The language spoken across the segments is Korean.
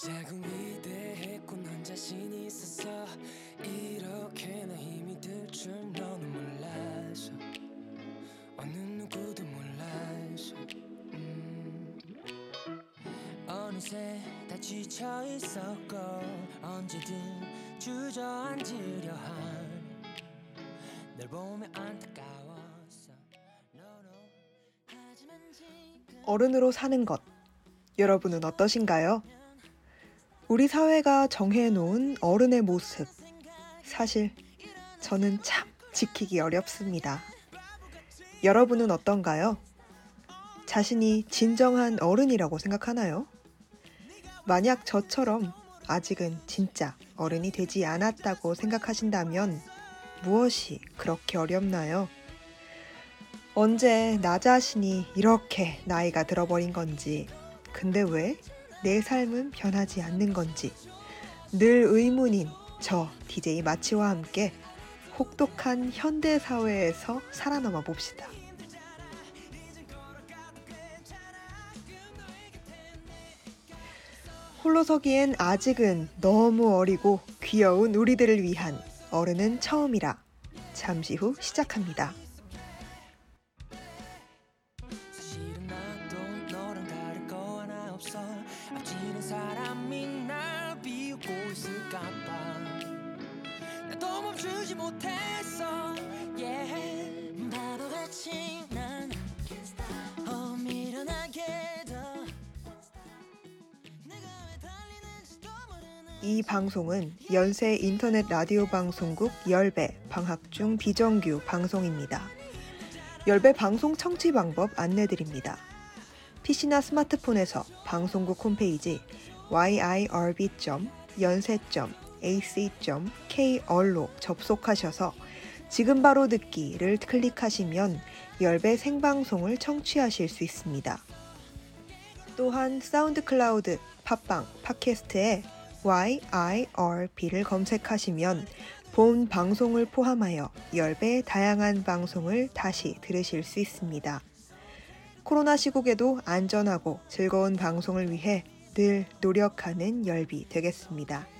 시작은 위대했고 넌 자신이 있었어 이렇게나 힘이 들 줄 너는 몰랐어 어느 누구도 몰랐어 음. 어느새 다 지쳐 있었고 언제든 주저앉으려 한널 보며 안타까웠어 no, no. 어른으로 사는 것. 여러분은 어떠신가요? 우리 사회가 정해놓은 어른의 모습. 사실 저는 참 지키기 어렵습니다. 여러분은 어떤가요? 자신이 진정한 어른이라고 생각하나요? 만약 저처럼 아직은 진짜 어른이 되지 않았다고 생각하신다면 무엇이 그렇게 어렵나요? 언제 나 자신이 이렇게 나이가 들어버린 건지, 근데 왜 내 삶은 변하지 않는 건지, 늘 의문인 저 DJ 마치와 함께 혹독한 현대 사회에서 살아남아 봅시다. 홀로서기엔 아직은 너무 어리고 귀여운 우리들을 위한 어른은 처음이라 잠시 후 시작합니다. 못했어 yeah 바보같이 난 달리는지도 모르는 이 방송은 연세 인터넷 라디오 방송국 열배 방학 중 비정규 방송입니다. 열배 방송 청취 방법 안내드립니다. PC나 스마트폰에서 방송국 홈페이지 yirb.연세 .ac.kr로 접속하셔서 지금 바로 듣기를 클릭하시면 열배 생방송을 청취하실 수 있습니다. 또한 사운드 클라우드, 팟빵, 팟캐스트에 YIRB를 검색하시면 본 방송을 포함하여 10배 다양한 방송을 다시 들으실 수 있습니다. 코로나 시국에도 안전하고 즐거운 방송을 위해 늘 노력하는 열비 되겠습니다.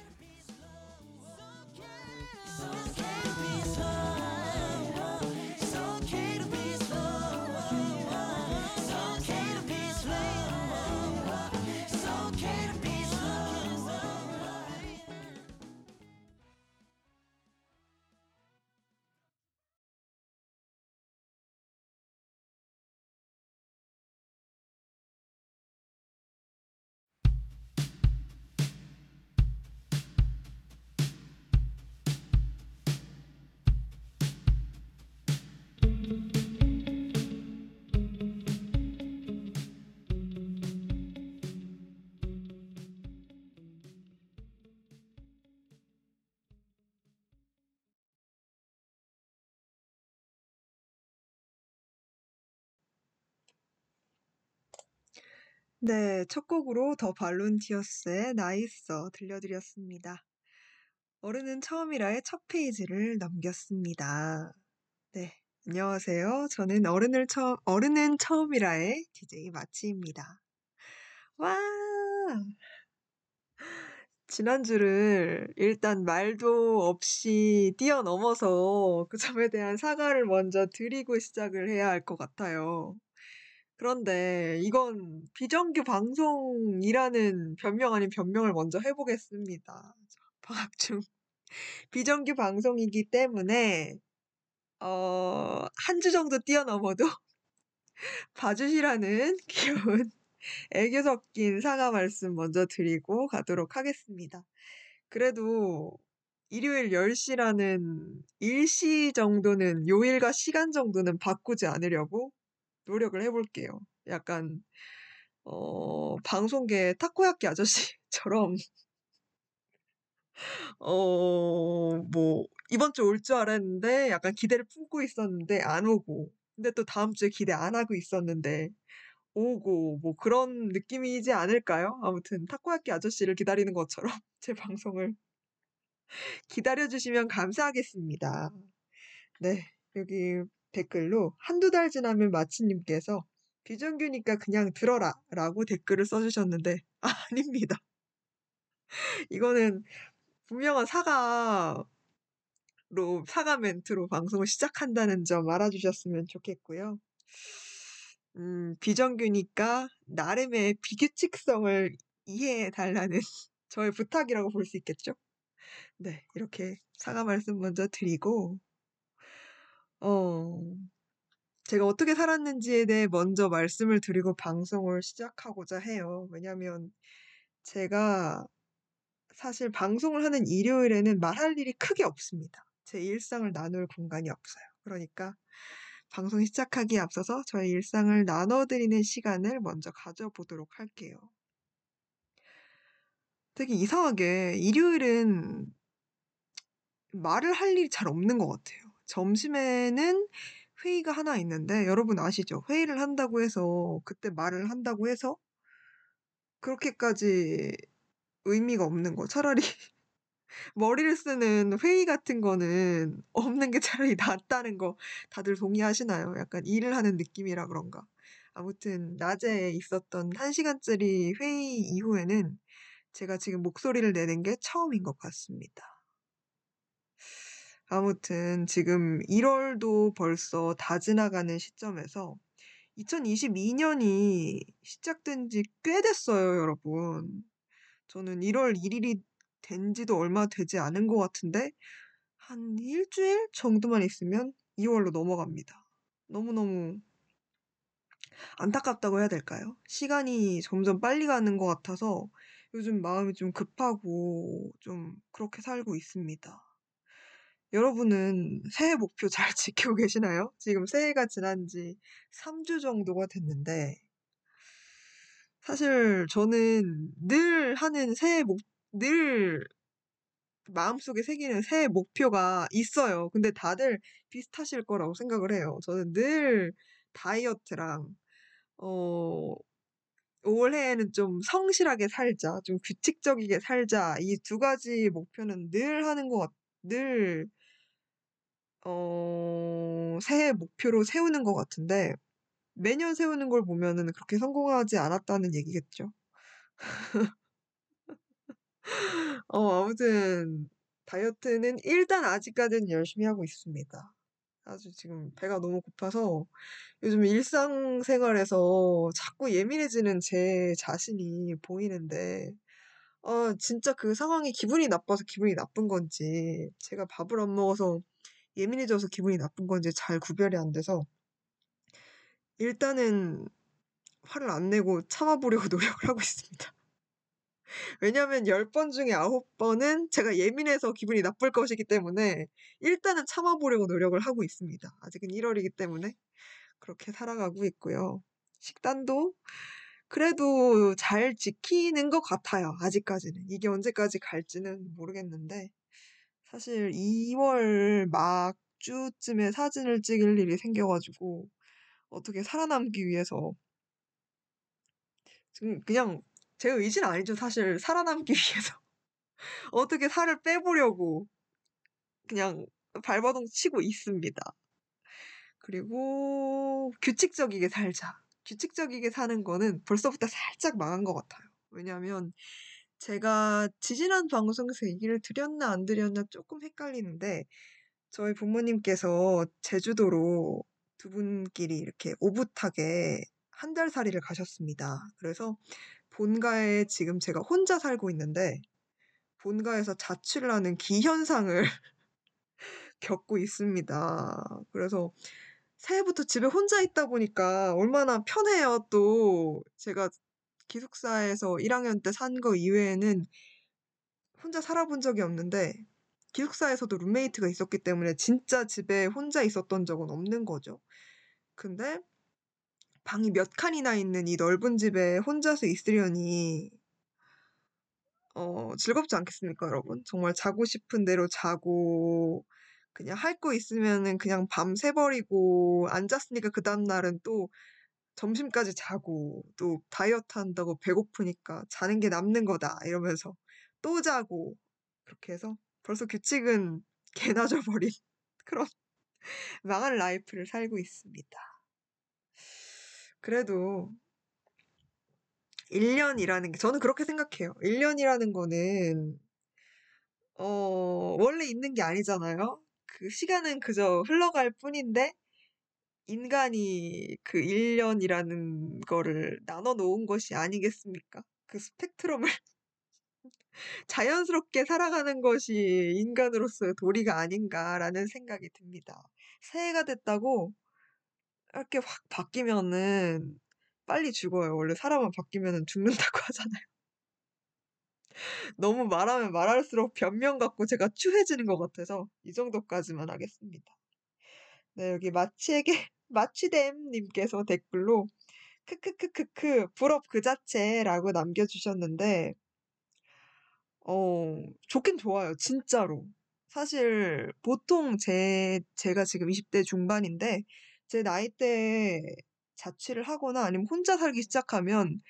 네, 첫 곡으로 더 발룬티어스의 나 있어 들려드렸습니다. 어른은 처음이라의 첫 페이지를 넘겼습니다. 네, 안녕하세요. 저는 어른을 처음, 어른은 처음이라의 DJ 마치입니다. 와! 지난주를 일단 말도 없이 뛰어넘어서 그 점에 대한 사과를 먼저 드리고 시작을 해야 할 것 같아요. 그런데 이건 비정규 방송이라는 변명 아닌 변명을 먼저 해보겠습니다. 방학 중 비정규 방송이기 때문에 어, 한 주 정도 뛰어넘어도 봐주시라는 귀여운 애교 섞인 사과 말씀 먼저 드리고 가도록 하겠습니다. 그래도 일요일 10시라는 일시 정도는 요일과 시간 정도는 바꾸지 않으려고 노력을 해볼게요. 약간 어, 방송계 타코야끼 아저씨처럼 어, 뭐 이번 주 올 줄 알았는데 약간 기대를 품고 있었는데 안 오고 근데 또 다음 주에 기대 안 하고 있었는데 오고 뭐 그런 느낌이지 않을까요? 아무튼 타코야끼 아저씨를 기다리는 것처럼 제 방송을 기다려 주시면 감사하겠습니다. 네, 여기 댓글로 한두 달 지나면 마치님께서 비정규니까 그냥 들어라 라고 댓글을 써주셨는데 아닙니다. 이거는 분명한 사과로 사과 멘트로 방송을 시작한다는 점 알아주셨으면 좋겠고요. 음, 비정규니까 나름의 비규칙성을 이해해 달라는 저의 부탁이라고 볼 수 있겠죠? 네, 이렇게 사과 말씀 먼저 드리고, 어, 제가 어떻게 살았는지에 대해 먼저 말씀을 드리고 방송을 시작하고자 해요. 왜냐면 제가 사실 방송을 하는 일요일에는 말할 일이 크게 없습니다. 제 일상을 나눌 공간이 없어요. 그러니까 방송 시작하기에 앞서서 저의 일상을 나눠드리는 시간을 먼저 가져보도록 할게요. 되게 이상하게 일요일은 말을 할 일이 잘 없는 것 같아요. 점심에는 회의가 하나 있는데 여러분 아시죠? 회의를 한다고 해서 그때 말을 한다고 해서 그렇게까지 의미가 없는 거. 차라리 머리를 쓰는 회의 같은 거는 없는 게 차라리 낫다는 거 다들 동의하시나요? 약간 일을 하는 느낌이라 그런가. 아무튼 낮에 있었던 1시간짜리 회의 이후에는 제가 지금 목소리를 내는 게 처음인 것 같습니다. 아무튼 지금 1월도 벌써 다 지나가는 시점에서 2022년이 시작된 지 꽤 됐어요, 여러분. 저는 1월 1일이 된 지도 얼마 되지 않은 것 같은데, 한 일주일 정도만 있으면 2월로 넘어갑니다. 너무너무 안타깝다고 해야 될까요? 시간이 점점 빨리 가는 것 같아서 요즘 마음이 좀 급하고 좀 그렇게 살고 있습니다. 여러분은 새해 목표 잘 지키고 계시나요? 지금 새해가 지난 지 3주 정도가 됐는데, 사실 저는 늘 하는 새해 목, 늘 마음속에 새기는 새해 목표가 있어요. 근데 다들 비슷하실 거라고 생각을 해요. 저는 늘 다이어트랑, 어, 올해에는 좀 성실하게 살자, 좀 규칙적이게 살자, 이 두 가지 목표는 늘 하는 것 같, 늘, 어, 새해 목표로 세우는 것 같은데, 매년 세우는 걸 보면은 그렇게 성공하지 않았다는 얘기겠죠. 어, 아무튼, 다이어트는 일단 아직까지는 열심히 하고 있습니다. 아주 지금 배가 너무 고파서 요즘 일상생활에서 자꾸 예민해지는 제 자신이 보이는데, 아, 진짜 그 상황이 기분이 나빠서 기분이 나쁜 건지, 제가 밥을 안 먹어서 예민해져서 기분이 나쁜 건지 잘 구별이 안 돼서, 일단은 화를 안 내고 참아보려고 노력을 하고 있습니다. 왜냐면 10번 중에 9번은 제가 예민해서 기분이 나쁠 것이기 때문에 일단은 참아보려고 노력을 하고 있습니다. 아직은 1월이기 때문에 그렇게 살아가고 있고요. 식단도 그래도 잘 지키는 것 같아요. 아직까지는. 이게 언제까지 갈지는 모르겠는데 사실 2월 막주쯤에 사진을 찍을 일이 생겨가지고 어떻게 살아남기 위해서 지금 그냥 제 의지는 아니죠. 사실 살아남기 위해서 어떻게 살을 빼보려고 그냥 발버둥 치고 있습니다. 그리고 규칙적이게 살자. 규칙적이게 사는 거는 벌써부터 살짝 망한 것 같아요. 왜냐하면 제가 지지난 방송에서 얘기를 드렸나 안 드렸나 조금 헷갈리는데 저희 부모님께서 제주도로 두 분끼리 이렇게 오붓하게 한 달 살이를 가셨습니다. 그래서 본가에 지금 제가 혼자 살고 있는데 본가에서 자취를 하는 기현상을 겪고 있습니다. 그래서 새해부터 집에 혼자 있다 보니까 얼마나 편해요. 또 제가 기숙사에서 1학년 때 산 거 이외에는 혼자 살아본 적이 없는데 기숙사에서도 룸메이트가 있었기 때문에 진짜 집에 혼자 있었던 적은 없는 거죠. 근데 방이 몇 칸이나 있는 이 넓은 집에 혼자서 있으려니 어, 즐겁지 않겠습니까, 여러분? 정말 자고 싶은 대로 자고 그냥 할 거 있으면은 그냥 밤 새버리고 앉았으니까 그 다음 날은 또 점심까지 자고 또 다이어트 한다고 배고프니까 자는 게 남는 거다 이러면서 또 자고 그렇게 해서 벌써 규칙은 개나 져버린 그런 망한 라이프를 살고 있습니다. 그래도 1년이라는 게 저는 그렇게 생각해요. 1년이라는 거는 어 원래 있는 게 아니잖아요. 그 시간은 그저 흘러갈 뿐인데 인간이 그 1년이라는 거를 나눠 놓은 것이 아니겠습니까? 그 스펙트럼을 자연스럽게 살아가는 것이 인간으로서의 도리가 아닌가라는 생각이 듭니다. 새해가 됐다고 이렇게 확 바뀌면은 빨리 죽어요. 원래 사람은 바뀌면은 죽는다고 하잖아요. 너무 말하면 말할수록 변명 같고 제가 추해지는 것 같아서 이 정도까지만 하겠습니다. 네, 여기 마치에게 마치댐 님께서 댓글로 크크크크크 부럽 그 자체라고 남겨주셨는데 어 좋긴 좋아요. 진짜로. 사실 보통 제 제가 지금 20대 중반인데 제 나이대에 자취를 하거나 아니면 혼자 살기 시작하면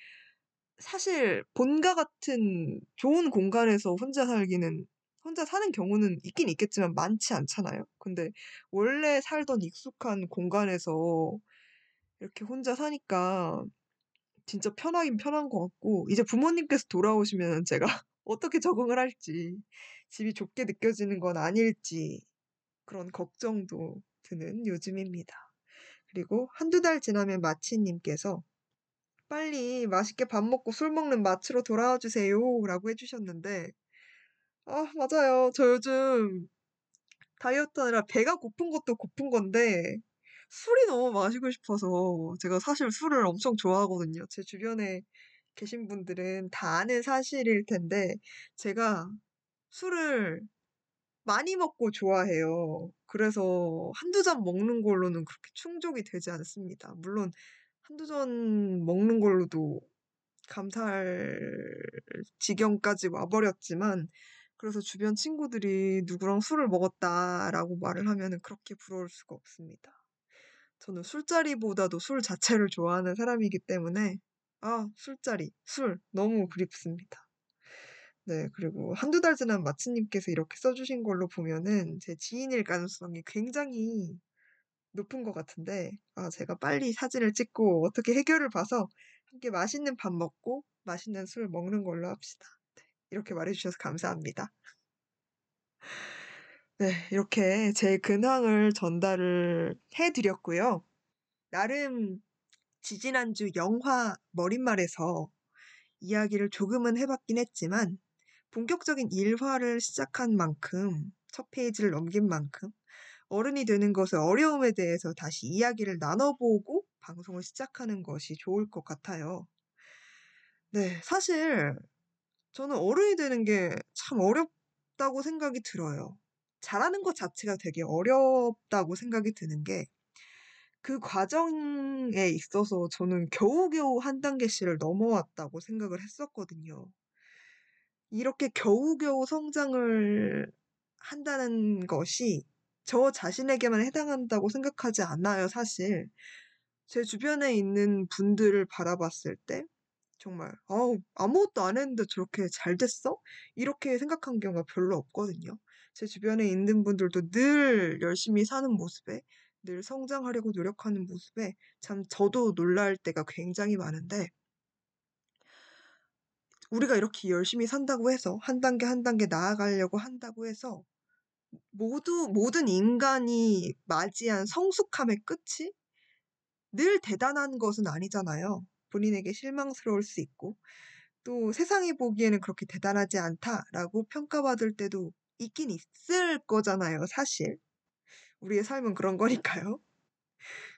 사실 본가 같은 좋은 공간에서 혼자 살기는 혼자 사는 경우는 있긴 있겠지만 많지 않잖아요. 근데 원래 살던 익숙한 공간에서 이렇게 혼자 사니까 진짜 편하긴 편한 것 같고 이제 부모님께서 돌아오시면 제가 어떻게 적응을 할지 집이 좁게 느껴지는 건 아닐지 그런 걱정도 드는 요즘입니다. 그리고 한두 달 지나면 마치님께서 빨리 맛있게 밥 먹고 술 먹는 마치로 돌아와 주세요. 라고 해주셨는데, 아, 맞아요. 저 요즘 다이어트 하느라 배가 고픈 것도 고픈 건데, 술이 너무 마시고 싶어서 제가 사실 술을 엄청 좋아하거든요. 제 주변에 계신 분들은 다 아는 사실일 텐데, 제가 술을 많이 먹고 좋아해요. 그래서 한두 잔 먹는 걸로는 그렇게 충족이 되지 않습니다. 물론 한두 잔 먹는 걸로도 감사할 지경까지 와버렸지만 그래서 주변 친구들이 누구랑 술을 먹었다라고 말을 하면은 그렇게 부러울 수가 없습니다. 저는 술자리보다도 술 자체를 좋아하는 사람이기 때문에 아, 술자리, 술 너무 그립습니다. 네, 그리고 한두 달 지난 마치님께서 이렇게 써주신 걸로 보면은 제 지인일 가능성이 굉장히 높은 것 같은데, 아, 제가 빨리 사진을 찍고 어떻게 해결을 봐서 함께 맛있는 밥 먹고 맛있는 술 먹는 걸로 합시다. 네, 이렇게 말해주셔서 감사합니다. 네, 이렇게 제 근황을 전달을 해드렸고요. 나름 지지난주 영화 머릿말에서 이야기를 조금은 해봤긴 했지만, 본격적인 일화를 시작한 만큼, 첫 페이지를 넘긴 만큼, 어른이 되는 것의 어려움에 대해서 다시 이야기를 나눠보고 방송을 시작하는 것이 좋을 것 같아요. 네, 사실 저는 어른이 되는 게 참 어렵다고 생각이 들어요. 잘하는 것 자체가 되게 어렵다고 생각이 드는 게 그 과정에 있어서 저는 겨우겨우 한 단계씩을 넘어왔다고 생각을 했었거든요. 이렇게 겨우겨우 성장을 한다는 것이 저 자신에게만 해당한다고 생각하지 않아요, 사실. 제 주변에 있는 분들을 바라봤을 때 정말 아우 아무것도 안 했는데 저렇게 잘 됐어? 이렇게 생각한 경우가 별로 없거든요. 제 주변에 있는 분들도 늘 열심히 사는 모습에 늘 성장하려고 노력하는 모습에 참 저도 놀랄 때가 굉장히 많은데 우리가 이렇게 열심히 산다고 해서 한 단계 한 단계 나아가려고 한다고 해서 모두 모든 인간이 맞이한 성숙함의 끝이 늘 대단한 것은 아니잖아요. 본인에게 실망스러울 수 있고 또 세상이 보기에는 그렇게 대단하지 않다라고 평가받을 때도 있긴 있을 거잖아요, 사실. 우리의 삶은 그런 거니까요.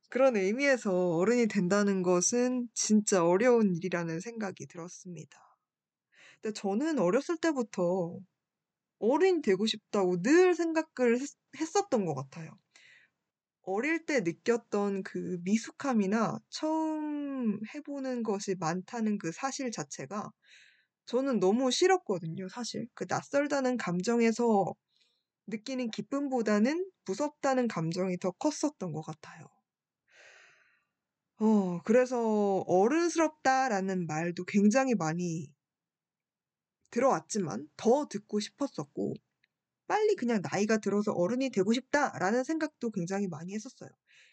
그런 의미에서 어른이 된다는 것은 진짜 어려운 일이라는 생각이 들었습니다. 근데 저는 어렸을 때부터 어른이 되고 싶다고 늘 생각을 했, 했었던 것 같아요. 어릴 때 느꼈던 그 미숙함이나 처음 해보는 것이 많다는 그 사실 자체가 저는 너무 싫었거든요, 사실. 그 낯설다는 감정에서 느끼는 기쁨보다는 무섭다는 감정이 더 컸었던 것 같아요. 어, 그래서 어른스럽다라는 말도 굉장히 많이 들어왔지만 더 듣고 싶었었고, 빨리 그냥 나이가 들어서 어른이 되고 싶다라는 생각도 굉장히 많이 했었어요.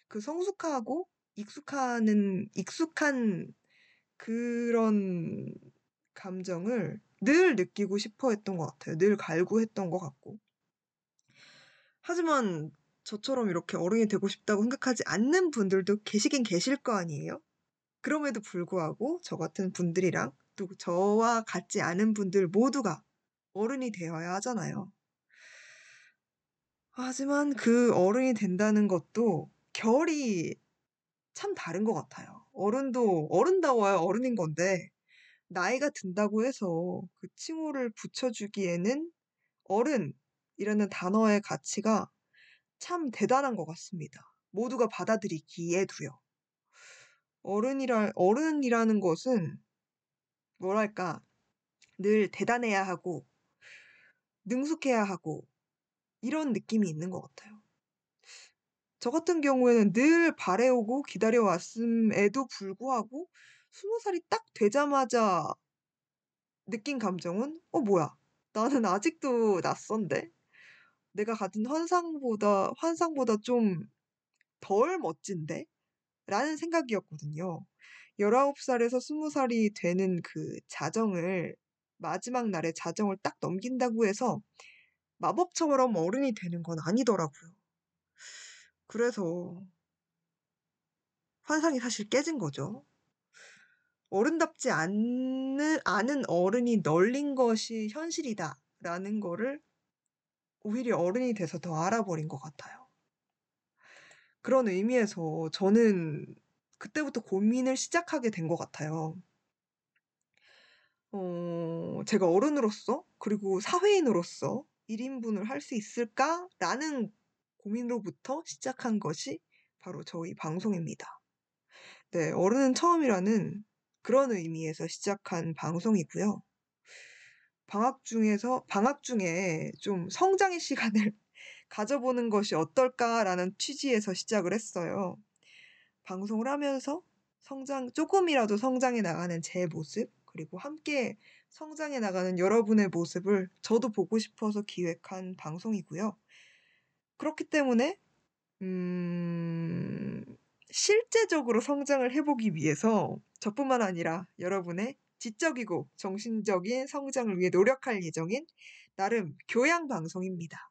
그 성숙하고 익숙하는, 익숙한 그런 감정을 늘 느끼고 싶어 했던 것 같아요. 늘 갈구했던 것 같고. 하지만 저처럼 이렇게 어른이 되고 싶다고 생각하지 않는 분들도 계시긴 계실 거 아니에요? 그럼에도 불구하고 저 같은 분들이랑 또 저와 같지 않은 분들 모두가 어른이 되어야 하잖아요. 하지만 그 어른이 된다는 것도 결이 참 다른 것 같아요. 어른도 어른다워야 어른인 건데 나이가 든다고 해서 그 칭호를 붙여주기에는 어른이라는 단어의 가치가 참 대단한 것 같습니다. 모두가 받아들이기에도요. 어른이라, 어른이라는 것은 뭐랄까, 늘 대단해야 하고, 능숙해야 하고, 이런 느낌이 있는 것 같아요. 저 같은 경우에는 늘 바래오고 기다려왔음에도 불구하고, 스무 살이 딱 되자마자 느낀 감정은, 어, 뭐야. 나는 아직도 낯선데? 내가 가진 환상보다, 환상보다 좀 덜 멋진데? 라는 생각이었거든요. 19살에서 20살이 되는 그 자정을, 마지막 날에 자정을 딱 넘긴다고 해서 마법처럼 어른이 되는 건 아니더라고요. 그래서 환상이 사실 깨진 거죠. 어른답지 않는, 않은 어른이 널린 것이 현실이다. 라는 거를 오히려 어른이 돼서 더 알아버린 것 같아요. 그런 의미에서 저는 그때부터 고민을 시작하게 된 것 같아요. 어, 제가 어른으로서, 그리고 사회인으로서 1인분을 할 수 있을까라는 고민으로부터 시작한 것이 바로 저희 방송입니다. 네, 어른은 처음이라는 그런 의미에서 시작한 방송이고요. 방학 중에서, 방학 중에 좀 성장의 시간을 가져보는 것이 어떨까라는 취지에서 시작을 했어요. 방송을 하면서 성장, 조금이라도 성장해 나가는 제 모습, 그리고 함께 성장해 나가는 여러분의 모습을 저도 보고 싶어서 기획한 방송이고요. 그렇기 때문에, 음, 실제적으로 성장을 해보기 위해서 저뿐만 아니라 여러분의 지적이고 정신적인 성장을 위해 노력할 예정인 나름 교양 방송입니다.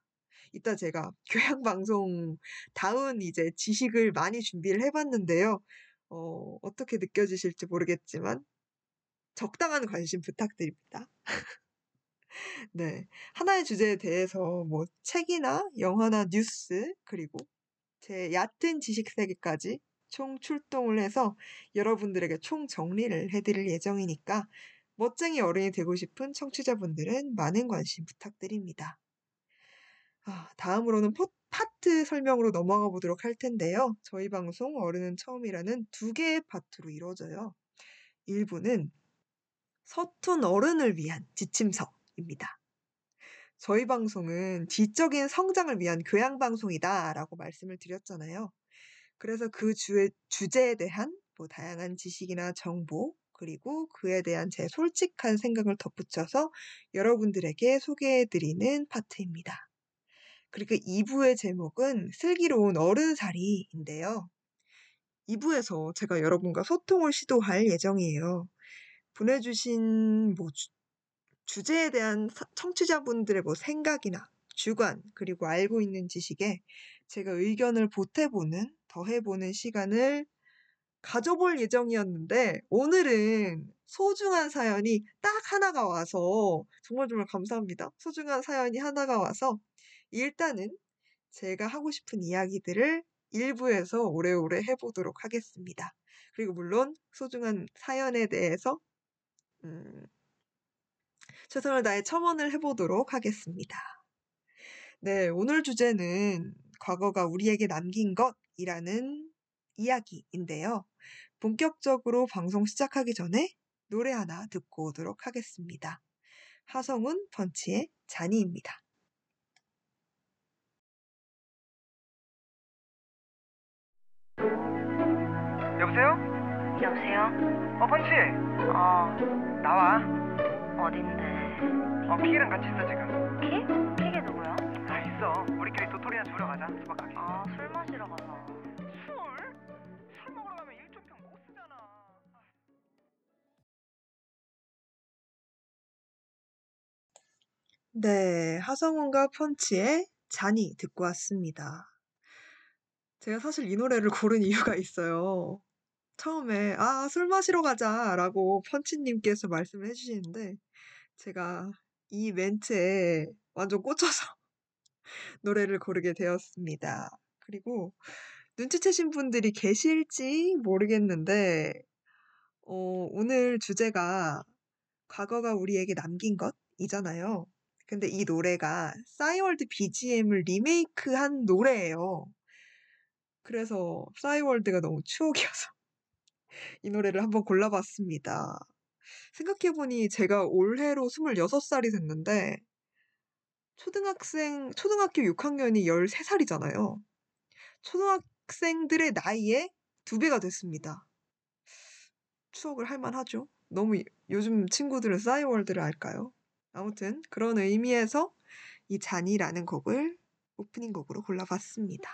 이따 제가 교양 방송 다운 이제 지식을 많이 준비를 해봤는데요. 어, 어떻게 느껴지실지 모르겠지만 적당한 관심 부탁드립니다. 네. 하나의 주제에 대해서 뭐 책이나 영화나 뉴스 그리고 제 얕은 지식 세계까지 총 출동을 해서 여러분들에게 총 정리를 해드릴 예정이니까 멋쟁이 어른이 되고 싶은 청취자분들은 많은 관심 부탁드립니다. 아, 다음으로는 포, 파트 설명으로 넘어가 보도록 할 텐데요. 저희 방송 어른은 처음이라는 두 개의 파트로 이루어져요. 1부는 서툰 어른을 위한 지침서입니다. 저희 방송은 지적인 성장을 위한 교양 방송이다라고 말씀을 드렸잖아요. 그래서 그 주의, 주제에 대한 뭐 다양한 지식이나 정보 그리고 그에 대한 제 솔직한 생각을 덧붙여서 여러분들에게 소개해드리는 파트입니다. 그리고 2부의 제목은 슬기로운 어른살이인데요. 2부에서 제가 여러분과 소통을 시도할 예정이에요. 보내주신 뭐 주, 제에 대한 청취자분들의 뭐 생각이나 주관 그리고 알고 있는 지식에 제가 의견을 보태보는 더해보는 시간을 가져볼 예정이었는데 오늘은 소중한 사연이 딱 하나가 와서 정말 정말 감사합니다. 소중한 사연이 하나가 와서 일단은 제가 하고 싶은 이야기들을 일부에서 오래오래 해보도록 하겠습니다. 그리고 물론 소중한 사연에 대해서 음, 최선을 다해 첨언을 해보도록 하겠습니다. 네, 오늘 주제는 과거가 우리에게 남긴 것이라는 이야기인데요. 본격적으로 방송 시작하기 전에 노래 하나 듣고 오도록 하겠습니다. 하성운 펀치의 잔이입니다. 여보세요? 여보세요? 어 펀치! 어 나와. 어딘데? 어 픽이랑 같이 있어 지금. 키? 키게 누구야? 아 있어. 우리끼리 도토리나 주러 가자 수박 가게. 아 술 마시러 가서. 술? 술 먹으러 가면 일종평 못 쓰잖아. 네 하성훈과 펀치의 잔이 듣고 왔습니다. 제가 사실 이 노래를 고른 이유가 있어요. 처음에 아, 술 마시러 가자라고 펀치님께서 말씀을 해 주시는데 제가 이 멘트에 완전 꽂혀서 노래를 고르게 되었습니다. 그리고 눈치채신 분들이 계실지 모르겠는데 어, 오늘 주제가 과거가 우리에게 남긴 것이잖아요. 근데 이 노래가 싸이월드 BGM을 리메이크한 노래예요. 그래서 싸이월드가 너무 추억이어서 이 노래를 한번 골라봤습니다. 생각해보니 제가 올해로 26살이 됐는데 초등학생, 초등학교 6학년이 13살이잖아요. 초등학생들의 나이에 두 배가 됐습니다. 추억을 할 만하죠. 너무 이- 요즘 친구들은 싸이월드를 알까요? 아무튼 그런 의미에서 이 잔이라는 곡을 오프닝 곡으로 골라봤습니다.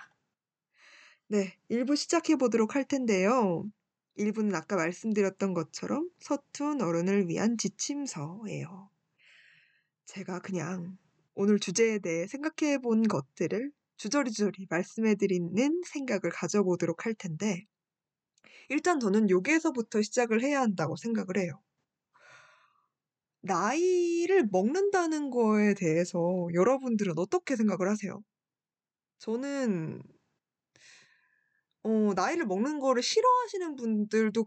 네, 1부 시작해 보도록 할 텐데요. 1부는 아까 말씀드렸던 것처럼 서툰 어른을 위한 지침서예요. 제가 그냥 오늘 주제에 대해 생각해 본 것들을 주저리주저리 말씀해 드리는 생각을 가져보도록 할 텐데, 일단 저는 여기에서부터 시작을 해야 한다고 생각을 해요. 나이를 먹는다는 거에 대해서 여러분들은 어떻게 생각을 하세요? 저는, 어, 나이를 먹는 거를 싫어하시는 분들도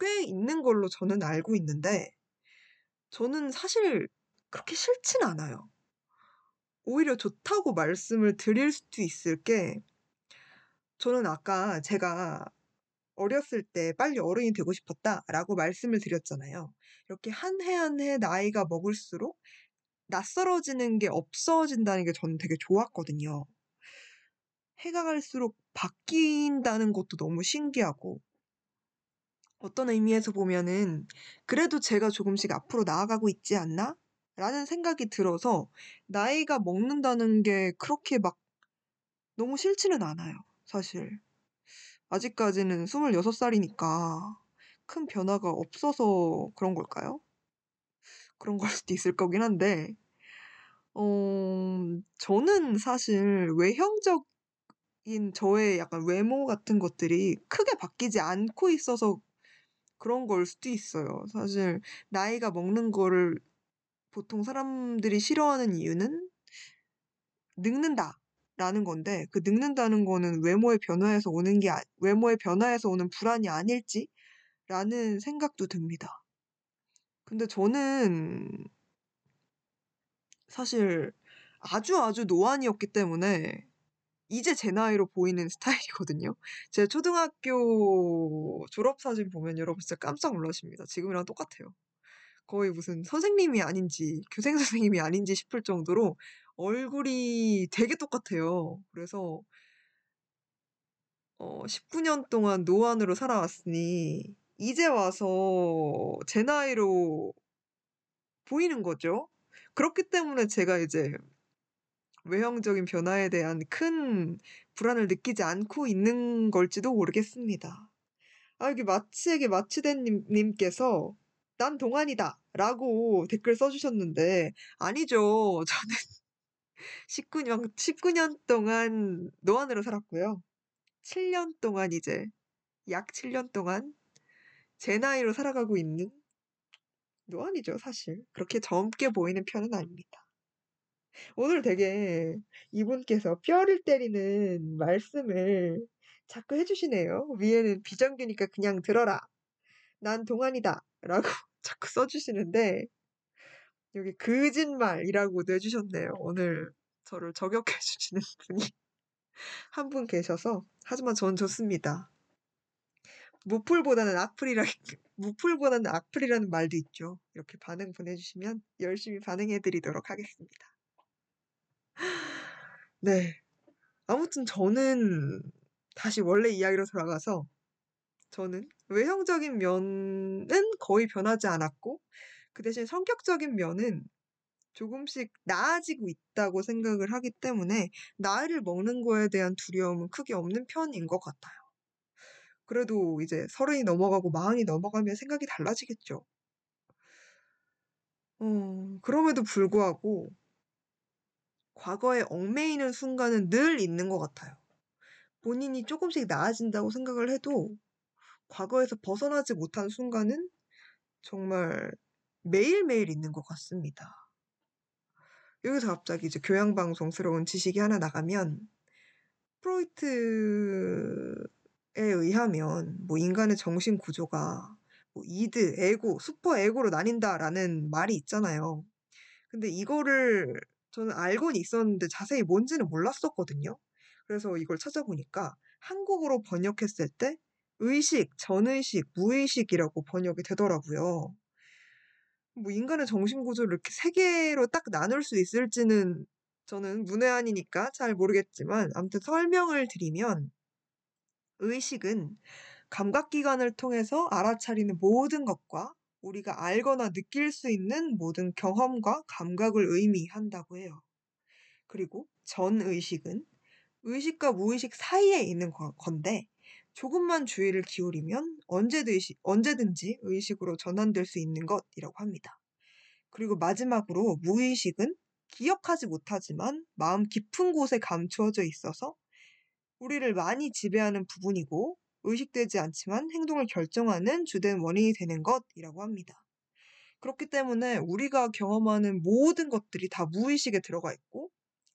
꽤 있는 걸로 저는 알고 있는데, 저는 사실 그렇게 싫진 않아요. 오히려 좋다고 말씀을 드릴 수도 있을 게, 저는 아까 제가 어렸을 때 빨리 어른이 되고 싶었다라고 말씀을 드렸잖아요. 이렇게 한 해 한 해 나이가 먹을수록 낯설어지는 게 없어진다는 게 저는 되게 좋았거든요. 해가 갈수록 바뀐다는 것도 너무 신기하고, 어떤 의미에서 보면은, 그래도 제가 조금씩 앞으로 나아가고 있지 않나? 라는 생각이 들어서, 나이가 먹는다는 게 그렇게 막 너무 싫지는 않아요, 사실. 아직까지는 26살이니까 큰 변화가 없어서 그런 걸까요? 그런 걸 수도 있을 거긴 한데, 어, 저는 사실 외형적 인 저의 약간 외모 같은 것들이 크게 바뀌지 않고 있어서 그런 걸 수도 있어요. 사실 나이가 먹는 거를 보통 사람들이 싫어하는 이유는 늙는다. 라는 건데, 그 늙는다는 거는 외모의 변화에서 오는 게, 아- 외모의 변화에서 오는 불안이 아닐지? 라는 생각도 듭니다. 근데 저는 사실 아주 아주 노안이었기 때문에 이제 제 나이로 보이는 스타일이거든요. 제 초등학교 졸업사진 보면 여러분 진짜 깜짝 놀라십니다. 지금이랑 똑같아요. 거의 무슨 선생님이 아닌지, 교생 선생님이 아닌지 싶을 정도로 얼굴이 되게 똑같아요. 그래서 어, 19년 동안 노안으로 살아왔으니 이제 와서 제 나이로 보이는 거죠. 그렇기 때문에 제가 이제 외형적인 변화에 대한 큰 불안을 느끼지 않고 있는 걸지도 모르겠습니다. 아, 여기 마치에게 마치대님, 님께서 난 동안이다 라고 댓글 써주셨는데, 아니죠. 저는 19년, 19년 동안 노안으로 살았고요. 7년 동안 이제, 약 7년 동안 제 나이로 살아가고 있는 노안이죠, 사실. 그렇게 젊게 보이는 편은 아닙니다. 오늘 되게 이분께서 뼈를 때리는 말씀을 자꾸 해주시네요. 위에는 비정규니까 그냥 들어라. 난 동안이다. 라고 자꾸 써주시는데, 여기 거짓말이라고도 해주셨네요. 오늘 저를 저격해주시는 분이 한 분 계셔서. 하지만 전 좋습니다. 무풀보다는 악플이라, 무풀보다는 악플이라는 말도 있죠. 이렇게 반응 보내주시면 열심히 반응해드리도록 하겠습니다. 네. 아무튼 저는 다시 원래 이야기로 돌아가서 저는 외형적인 면은 거의 변하지 않았고 그 대신 성격적인 면은 조금씩 나아지고 있다고 생각을 하기 때문에 나이를 먹는 거에 대한 두려움은 크게 없는 편인 것 같아요. 그래도 이제 서른이 넘어가고 마흔이 넘어가면 생각이 달라지겠죠. 어, 그럼에도 불구하고 과거에 얽매이는 순간은 늘 있는 것 같아요. 본인이 조금씩 나아진다고 생각을 해도 과거에서 벗어나지 못한 순간은 정말 매일매일 있는 것 같습니다. 여기서 갑자기 이제 교양방송스러운 지식이 하나 나가면 프로이트에 의하면 뭐 인간의 정신 구조가 뭐 이드, 에고, 슈퍼 에고로 나뉜다라는 말이 있잖아요. 근데 이거를 저는 알고는 있었는데 자세히 뭔지는 몰랐었거든요. 그래서 이걸 찾아보니까 한국어로 번역했을 때 의식, 전의식, 무의식이라고 번역이 되더라고요. 뭐 인간의 정신 구조를 이렇게 세 개로 딱 나눌 수 있을지는 저는 문외한이니까 잘 모르겠지만 아무튼 설명을 드리면 의식은 감각기관을 통해서 알아차리는 모든 것과 우리가 알거나 느낄 수 있는 모든 경험과 감각을 의미한다고 해요. 그리고 전의식은 의식과 무의식 사이에 있는 거- 건데 조금만 주의를 기울이면 언제든지 의식으로 전환될 수 있는 것이라고 합니다. 그리고 마지막으로 무의식은 기억하지 못하지만 마음 깊은 곳에 감추어져 있어서 우리를 많이 지배하는 부분이고 의식되지 않지만 행동을 결정하는 주된 원인이 되는 것이라고 합니다. 그렇기 때문에 우리가 경험하는 모든 것들이 다 무의식에 들어가 있고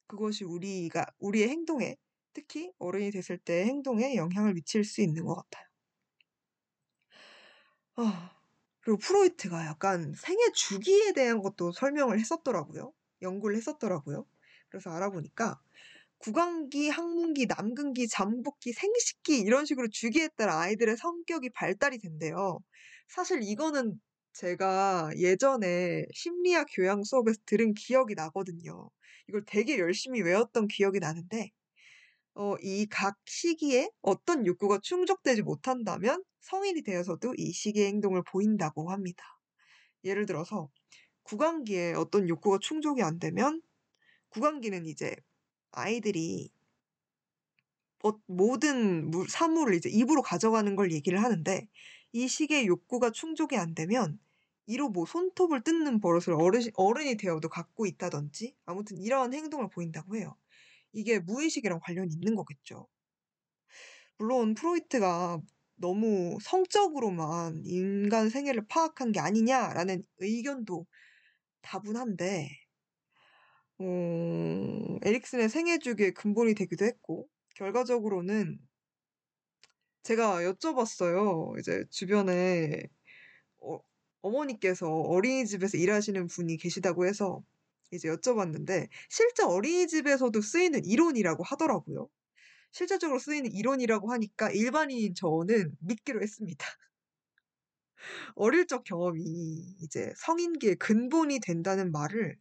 그것이 우리가 우리의 행동에 특히 어른이 됐을 때의 행동에 영향을 미칠 수 있는 것 같아요. 아, 그리고 프로이트가 약간 생애 주기에 대한 것도 설명을 했었더라고요. 연구를 했었더라고요. 그래서 알아보니까 구강기, 항문기, 남근기, 잠복기, 생식기 이런 식으로 주기에 따라 아이들의 성격이 발달이 된대요. 사실 이거는 제가 예전에 심리학 교양 수업에서 들은 기억이 나거든요. 이걸 되게 열심히 외웠던 기억이 나는데 어, 이 각 시기에 어떤 욕구가 충족되지 못한다면 성인이 되어서도 이 시기의 행동을 보인다고 합니다. 예를 들어서 구강기에 어떤 욕구가 충족이 안 되면 구강기는 이제 아이들이 어, 모든 물- 사물을 이제 입으로 가져가는 걸 얘기를 하는데 이 시기에 욕구가 충족이 안 되면 이로 뭐 손톱을 뜯는 버릇을 어르신, 어른이 되어도 갖고 있다든지 아무튼 이러한 행동을 보인다고 해요. 이게 무의식이랑 관련이 있는 거겠죠. 물론 프로이트가 너무 성적으로만 인간 생애를 파악한 게 아니냐라는 의견도 다분한데 어, 에릭슨의 생애 주기의 근본이 되기도 했고 결과적으로는 제가 여쭤봤어요. 이제 주변에 어, 어머니께서 어린이집에서 일하시는 분이 계시다고 해서 이제 여쭤봤는데 실제 어린이집에서도 쓰이는 이론이라고 하더라고요. 실제적으로 쓰이는 이론이라고 하니까 일반인인 저는 믿기로 했습니다. 어릴 적 경험이 이제 성인기의 근본이 된다는 말을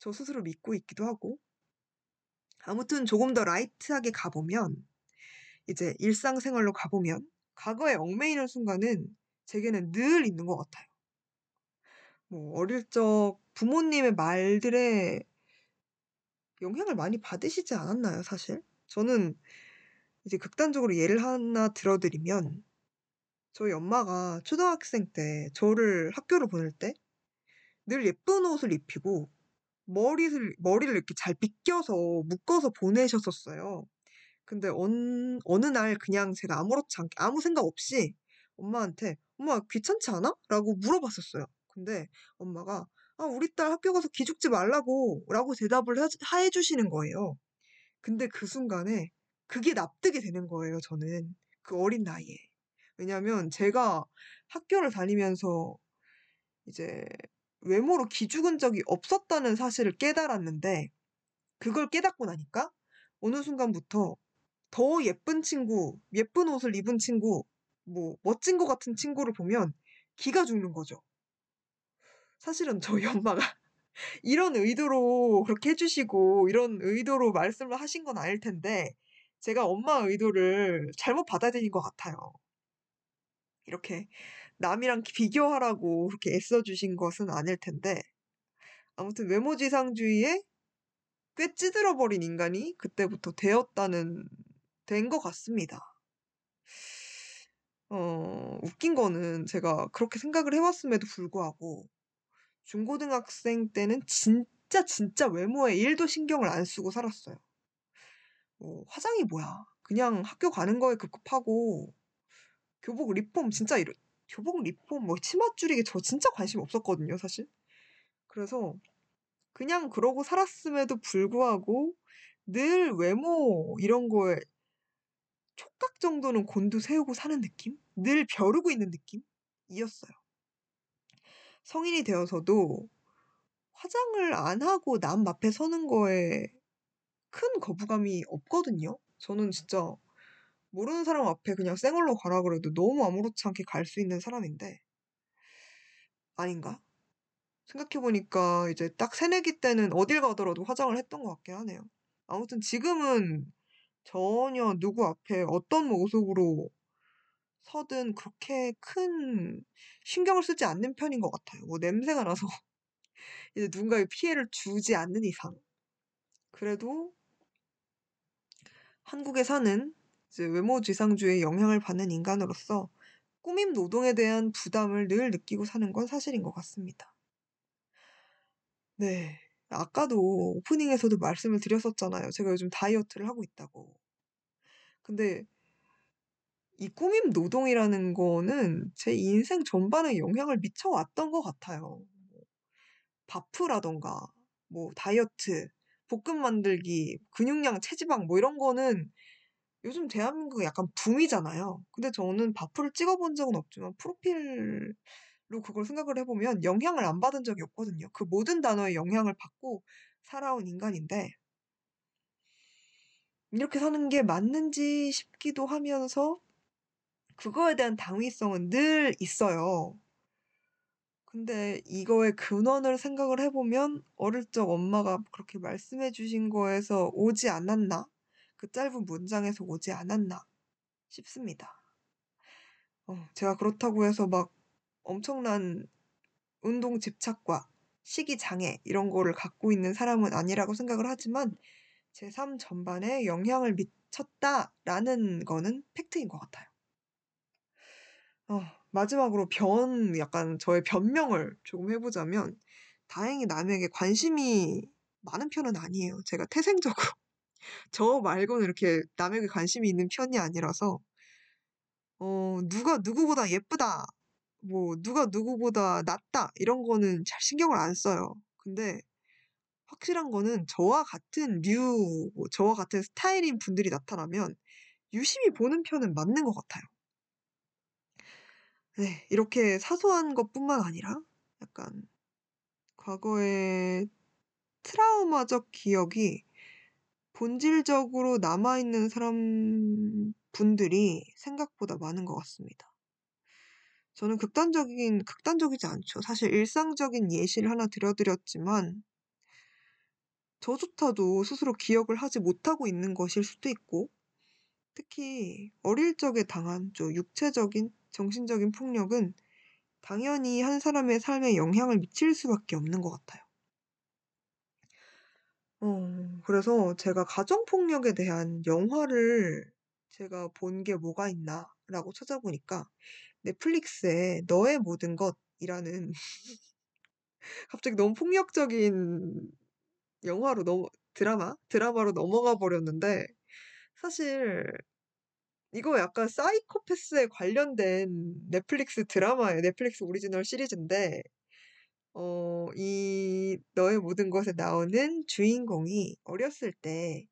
저 스스로 믿고 있기도 하고 아무튼 조금 더 라이트하게 가보면 이제 일상생활로 가보면 과거에 얽매이는 순간은 제게는 늘 있는 것 같아요. 뭐 어릴 적 부모님의 말들에 영향을 많이 받으시지 않았나요, 사실? 저는 이제 극단적으로 예를 하나 들어드리면 저희 엄마가 초등학생 때 저를 학교를 보낼 때 늘 예쁜 옷을 입히고 머리를 머리를 이렇게 잘 빗겨서 묶어서 보내셨었어요. 근데 어느, 어느 날 그냥 제가 아무렇지 않게 아무 생각 없이 엄마한테 엄마 귀찮지 않아? 라고 물어봤었어요. 근데 엄마가 아 우리 딸 학교 가서 기죽지 말라고 라고 대답을 해, 해주시는 거예요. 근데 그 순간에 그게 납득이 되는 거예요, 저는. 그 어린 나이에. 왜냐면 제가 학교를 다니면서 이제 외모로 기죽은 적이 없었다는 사실을 깨달았는데 그걸 깨닫고 나니까 어느 순간부터 더 예쁜 친구, 예쁜 옷을 입은 친구, 뭐 멋진 것 같은 친구를 보면 기가 죽는 거죠. 사실은 저희 엄마가 이런 의도로 그렇게 해주시고 이런 의도로 말씀을 하신 건 아닐 텐데 제가 엄마 의도를 잘못 받아들인 것 같아요. 이렇게 남이랑 비교하라고 그렇게 애써주신 것은 아닐 텐데 아무튼 외모지상주의에 꽤 찌들어버린 인간이 그때부터 되었다는 된 것 같습니다. 어, 웃긴 거는 제가 그렇게 생각을 해왔음에도 불구하고 중고등학생 때는 진짜 진짜 외모에 1도 신경을 안 쓰고 살았어요. 뭐 화장이 뭐야. 그냥 학교 가는 거에 급급하고 교복 리폼 진짜 이러 교복 리폼 뭐 치마 줄이기 저 진짜 관심 없었거든요, 사실. 그래서 그냥 그러고 살았음에도 불구하고 늘 외모 이런 거에 촉각 정도는 곤두 세우고 사는 느낌? 늘 벼르고 있는 느낌이었어요. 성인이 되어서도 화장을 안 하고 남 앞에 서는 거에 큰 거부감이 없거든요. 저는 진짜 모르는 사람 앞에 그냥 쌩얼로 가라 그래도 너무 아무렇지 않게 갈 수 있는 사람인데 아닌가? 생각해보니까 이제 딱 새내기 때는 어딜 가더라도 화장을 했던 것 같긴 하네요. 아무튼 지금은 전혀 누구 앞에 어떤 모습으로 서든 그렇게 큰 신경을 쓰지 않는 편인 것 같아요. 뭐 냄새가 나서 이제 누군가에 피해를 주지 않는 이상. 그래도 한국에 사는 이제 외모지상주의에 영향을 받는 인간으로서 꾸밈 노동에 대한 부담을 늘 느끼고 사는 건 사실인 것 같습니다. 네. 아까도 오프닝에서도 말씀을 드렸었잖아요. 제가 요즘 다이어트를 하고 있다고. 근데 이 꾸밈 노동이라는 거는 제 인생 전반에 영향을 미쳐왔던 것 같아요. 바프라던가, 뭐 다이어트, 볶음 만들기, 근육량, 체지방 뭐 이런 거는 요즘 대한민국에 약간 붐이잖아요. 근데 저는 바프를 찍어본 적은 없지만 프로필로 그걸 생각을 해보면 영향을 안 받은 적이 없거든요. 그 모든 단어에 영향을 받고 살아온 인간인데 이렇게 사는 게 맞는지 싶기도 하면서 그거에 대한 당위성은 늘 있어요. 근데 이거의 근원을 생각을 해보면 어릴 적 엄마가 그렇게 말씀해 주신 거에서 오지 않았나? 그 짧은 문장에서 오지 않았나 싶습니다. 어, 제가 그렇다고 해서 막 엄청난 운동 집착과 식이 장애 이런 거를 갖고 있는 사람은 아니라고 생각을 하지만 제 삶 전반에 영향을 미쳤다라는 거는 팩트인 것 같아요. 어, 마지막으로 변, 약간 저의 변명을 조금 해보자면, 다행히 남에게 관심이 많은 편은 아니에요. 제가 태생적으로. 저 말고는 이렇게 남에게 관심이 있는 편이 아니라서, 어, 누가 누구보다 예쁘다, 뭐, 누가 누구보다 낫다, 이런 거는 잘 신경을 안 써요. 근데, 확실한 거는 저와 같은 류, 뭐 저와 같은 스타일인 분들이 나타나면, 유심히 보는 편은 맞는 것 같아요. 네, 이렇게 사소한 것뿐만 아니라 약간 과거의 트라우마적 기억이 본질적으로 남아있는 사람 분들이 생각보다 많은 것 같습니다. 저는 극단적인, 극단적이지 않죠. 사실 일상적인 예시를 하나 들어드렸지만, 저조차도 스스로 기억을 하지 못하고 있는 것일 수도 있고, 특히 어릴 적에 당한 좀 육체적인, 정신적인 폭력은 당연히 한 사람의 삶에 영향을 미칠 수밖에 없는 것 같아요. 어, 그래서 제가 가정 폭력에 대한 영화를 제가 본 게 뭐가 있나 라고 찾아보니까 넷플릭스에 너의 모든 것이라는 갑자기 너무 폭력적인 영화로 넘어, 드라마? 드라마로 넘어가 버렸는데 사실 이거 약간 사이코패스에 관련된 넷플릭스 드라마예요. 넷플릭스 오리지널 시리즈인데 어, 이 너의 모든 것에 나오는 주인공이 어렸을 때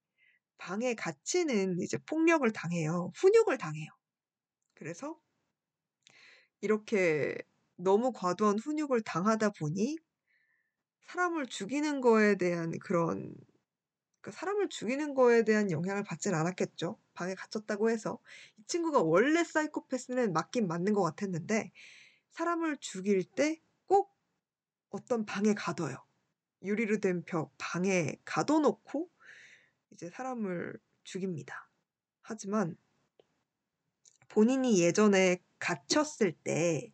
방에 갇히는 이제 폭력을 당해요. 훈육을 당해요. 그래서 이렇게 너무 과도한 훈육을 당하다 보니 사람을 죽이는 거에 대한 그런 그 사람을 죽이는 거에 대한 영향을 받진 않았겠죠. 방에 갇혔다고 해서 이 친구가 원래 사이코패스는 맞긴 맞는 것 같았는데 사람을 죽일 때꼭 어떤 방에 가둬요. 유리로 된 벽 방에 가둬놓고 이제 사람을 죽입니다. 하지만 본인이 예전에 갇혔을 때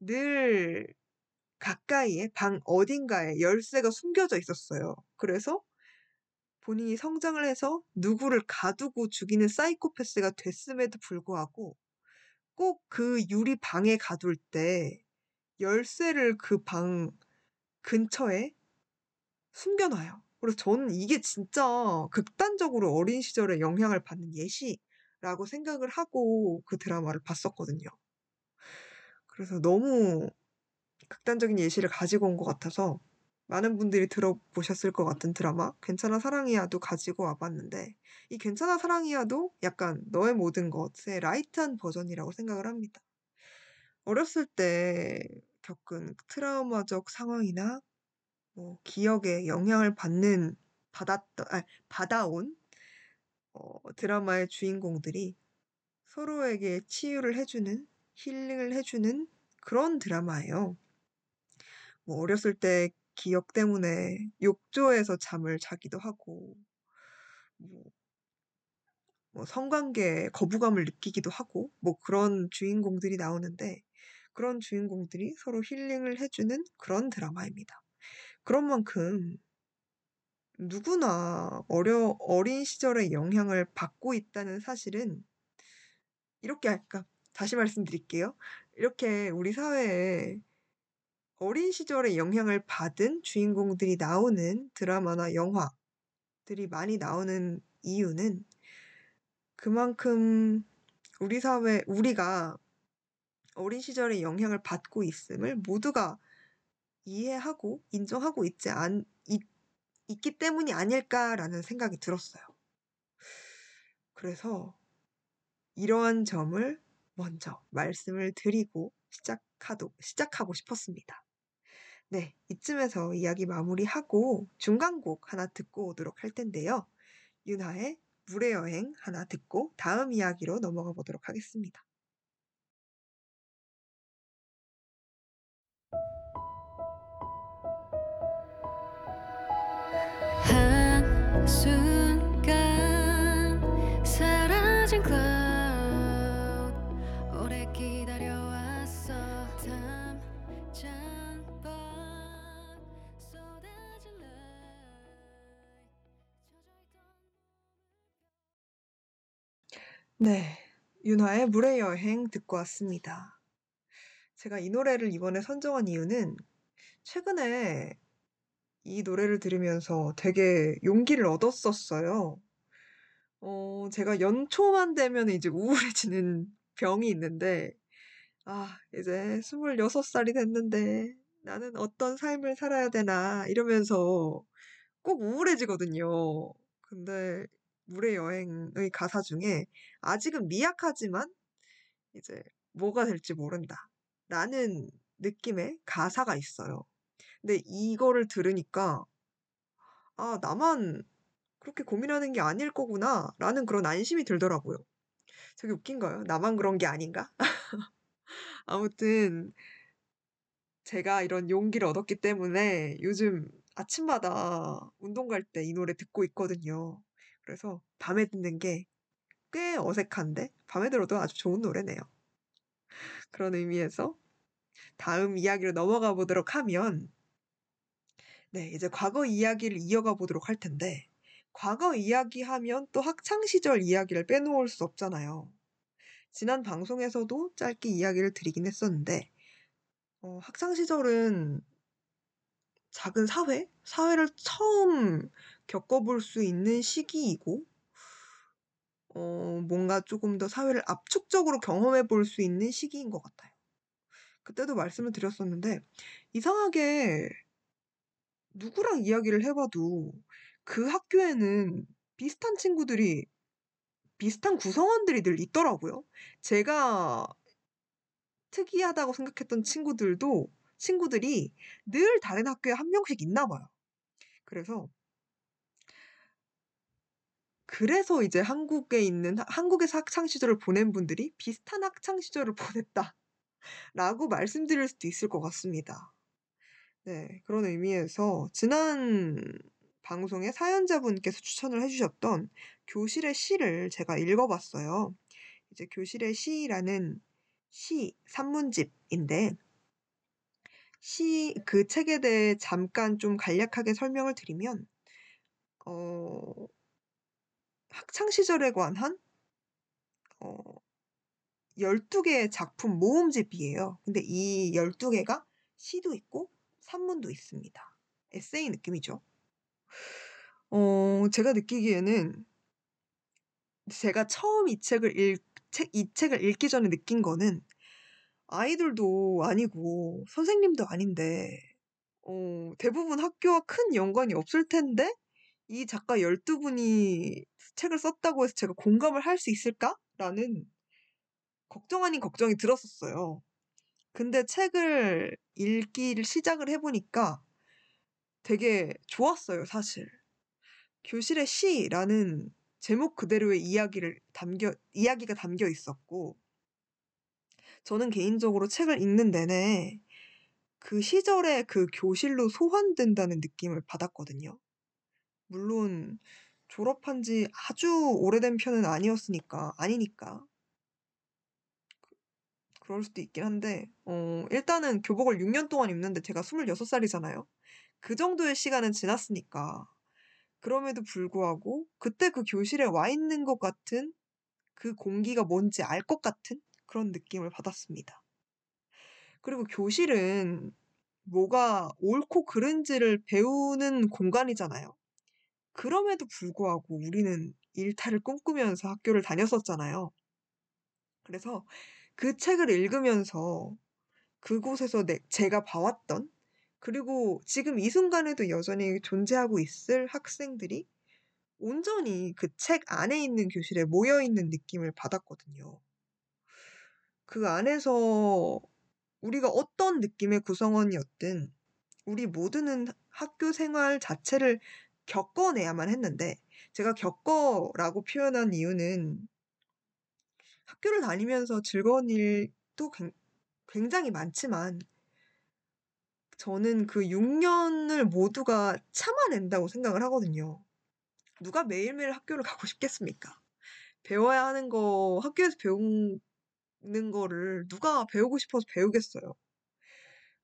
늘 가까이에 방 어딘가에 열쇠가 숨겨져 있었어요. 그래서 본인이 성장을 해서 누구를 가두고 죽이는 사이코패스가 됐음에도 불구하고 꼭 그 유리 방에 가둘 때 열쇠를 그 방 근처에 숨겨놔요. 그래서 저는 이게 진짜 극단적으로 어린 시절에 영향을 받는 예시라고 생각을 하고 그 드라마를 봤었거든요. 그래서 너무 극단적인 예시를 가지고 온 것 같아서 많은 분들이 들어보셨을 것 같은 드라마 괜찮아 사랑이야도 가지고 와봤는데 이 괜찮아 사랑이야도 약간 너의 모든 것의 light한 버전이라고 생각을 합니다. 어렸을 때 겪은 트라우마적 상황이나 뭐 기억에 영향을 받는 받았던 아 받아온 어 드라마의 주인공들이 서로에게 치유를 해 주는 힐링을 해 주는 그런 드라마예요. 뭐 어렸을 때 기억 때문에 욕조에서 잠을 자기도 하고 뭐 뭐 성관계에 거부감을 느끼기도 하고 뭐 그런 주인공들이 나오는데 그런 주인공들이 서로 힐링을 해 주는 그런 드라마입니다. 그런 만큼 누구나 어려 어린 시절에 영향을 받고 있다는 사실은 이렇게 할까 다시 말씀드릴게요. 이렇게 우리 사회에 어린 시절에 영향을 받은 주인공들이 나오는 드라마나 영화들이 많이 나오는 이유는 그만큼 우리 사회 우리가 어린 시절에 영향을 받고 있음을 모두가 이해하고 인정하고 있지 않 있 있기 때문이 아닐까라는 생각이 들었어요. 그래서 이러한 점을 먼저 말씀을 드리고 시작하도 시작하고 싶었습니다. 네. 이쯤에서 이야기 마무리하고 중간곡 하나 듣고 오도록 할 텐데요. 윤하의 물의 여행 하나 듣고 다음 이야기로 넘어가 보도록 하겠습니다. 네. 윤하의 물의 여행 듣고 왔습니다. 제가 이 노래를 이번에 선정한 이유는 최근에 이 노래를 들으면서 되게 용기를 얻었었어요. 어 제가 연초만 되면 이제 우울해지는 병이 있는데 아 이제 26 살이 됐는데 '나는 어떤 삶을 살아야 되나.' 이러면서 꼭 우울해지거든요. 근데 물의 여행의 가사 중에 "아직은 미약하지만 이제 뭐가 될지 모른다."라는 느낌의 가사가 있어요. 근데 이거를 들으니까 '아 나만 그렇게 고민하는 게 아닐 거구나.'라는 그런 안심이 들더라고요. 되게 웃긴가요? 나만 그런 게 아닌가? 아무튼 제가 이런 용기를 얻었기 때문에 요즘 아침마다 운동 갈 때 이 노래 듣고 있거든요. 그래서 밤에 듣는 게 꽤 어색한데 밤에 들어도 아주 좋은 노래네요. 그런 의미에서 다음 이야기로 넘어가 보도록 하면 네 이제 과거 이야기를 이어가 보도록 할 텐데 과거 이야기 하면 또 학창 시절 이야기를 빼놓을 수 없잖아요. 지난 방송에서도 짧게 이야기를 드리긴 했었는데 어 학창 시절은 작은 사회? 사회를 처음 겪어볼 수 있는 시기이고 어 뭔가 쪼금 더 사회를 압축적으로 경험해 볼 수 있는 시기인 것 같아요. 그때도 말씀을 드렸었는데 이상하게 누구랑 이야기를 해 봐도 그 학교에는 비슷한 친구들이 비슷한 구성원들이 늘 있더라고요. 제가 특이하다고 생각했던 친구들도 친구들이 늘 다른 학교에 1 명씩 있나 봐요. 그래서 그래서 이제 한국에 있는 하 한국에서 학창 시절을 보낸 분들이 "비슷한 학창 시절을 보냈다."라고 말씀드릴 수도 있을 것 같습니다. 네. 그런 의미에서 지난 방송에 사연자분께서 추천을 해 주셨던 교실의 시를 제가 읽어 봤어요. 이제 교실의 시라는 시 산문집인데 시 그 책에 대해 잠깐 좀 간략하게 설명을 드리면 어 학창 시절에 관한 어 12 개의 작품 모음집이에요. 근데 이 12 개가 시도 있고 산문도 있습니다. 에세이 느낌이죠. 어 제가 느끼기에는 제가 처음 이 책을 읽 책 이 책을 읽기 전에 느낀 거는 아이들도 아니고 선생님도 아닌데 어 대부분 학교와 큰 연관이 없을 텐데 이 작가 12 분이 책을 썼다고 해서 제가 공감을 할 수 있을까라는 걱정 아닌 걱정이 들었었어요. 근데 책을 읽기를 시작을 해 보니까 되게 좋았어요 사실. 교실의 시라는 제목 그대로의 이야기를 담겨 이야기가 담겨 있었고 저는 개인적으로 책을 읽는 내내 그 시절의 그 교실로 소환된다는 느낌을 받았거든요. 물론 졸업한 지 아주 오래된 편은 아니었으니까 아니니까. 그 그럴 수도 있긴 한데 어 일단은 교복을 6년 동안 입는데 제가 26 살이잖아요. 그 정도의 시간은 지났으니까. 그럼에도 불구하고 그때 그 교실에 와 있는 것 같은 그 공기가 뭔지 알 것 같은 그런 느낌을 받았습니다. 그리고 교실은 뭐가 옳고 그른지를 배우는 공간이잖아요. 그럼에도 불구하고 우리는 일탈을 꿈꾸면서 학교를 다녔었잖아요. 그래서 그 책을 읽으면서 그곳에서 내 제가 봐 왔던 그리고 지금 이 순간에도 여전히 존재하고 있을 학생들이 온전히 그 책 안에 있는 교실에 모여 있는 느낌을 받았거든요. 그 안에서 우리가 어떤 느낌의 구성원이었든 우리 모두는 학교 생활 자체를 겪어내야만 했는데 제가 겪어라고 표현한 이유는 학교를 다니면서 즐거운 일도 굉 굉장히 많지만 저는 그 6 년을 모두가 참아낸다고 생각을 하거든요. 누가 매일매일 학교를 가고 싶겠습니까? 배워야 하는 거 학교에서 배우는 거를 누가 배우고 싶어서 배우겠어요.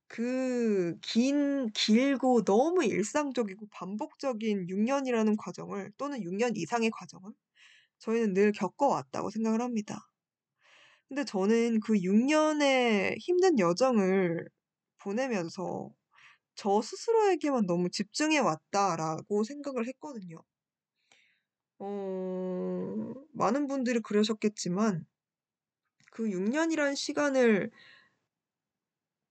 그 긴 길고 너무 일상적이고 반복적인 6 년이라는 과정을 또는 6년 이상의 과정을 저희는 늘 겪어왔다고 생각을 합니다. 근데 저는 그 6 년의 힘든 여정을 보내면서 '저 스스로에게만 너무 집중해 왔다.'라고 생각을 했거든요. 어 많은 분들이 그러셨겠지만 그 6 년이란 시간을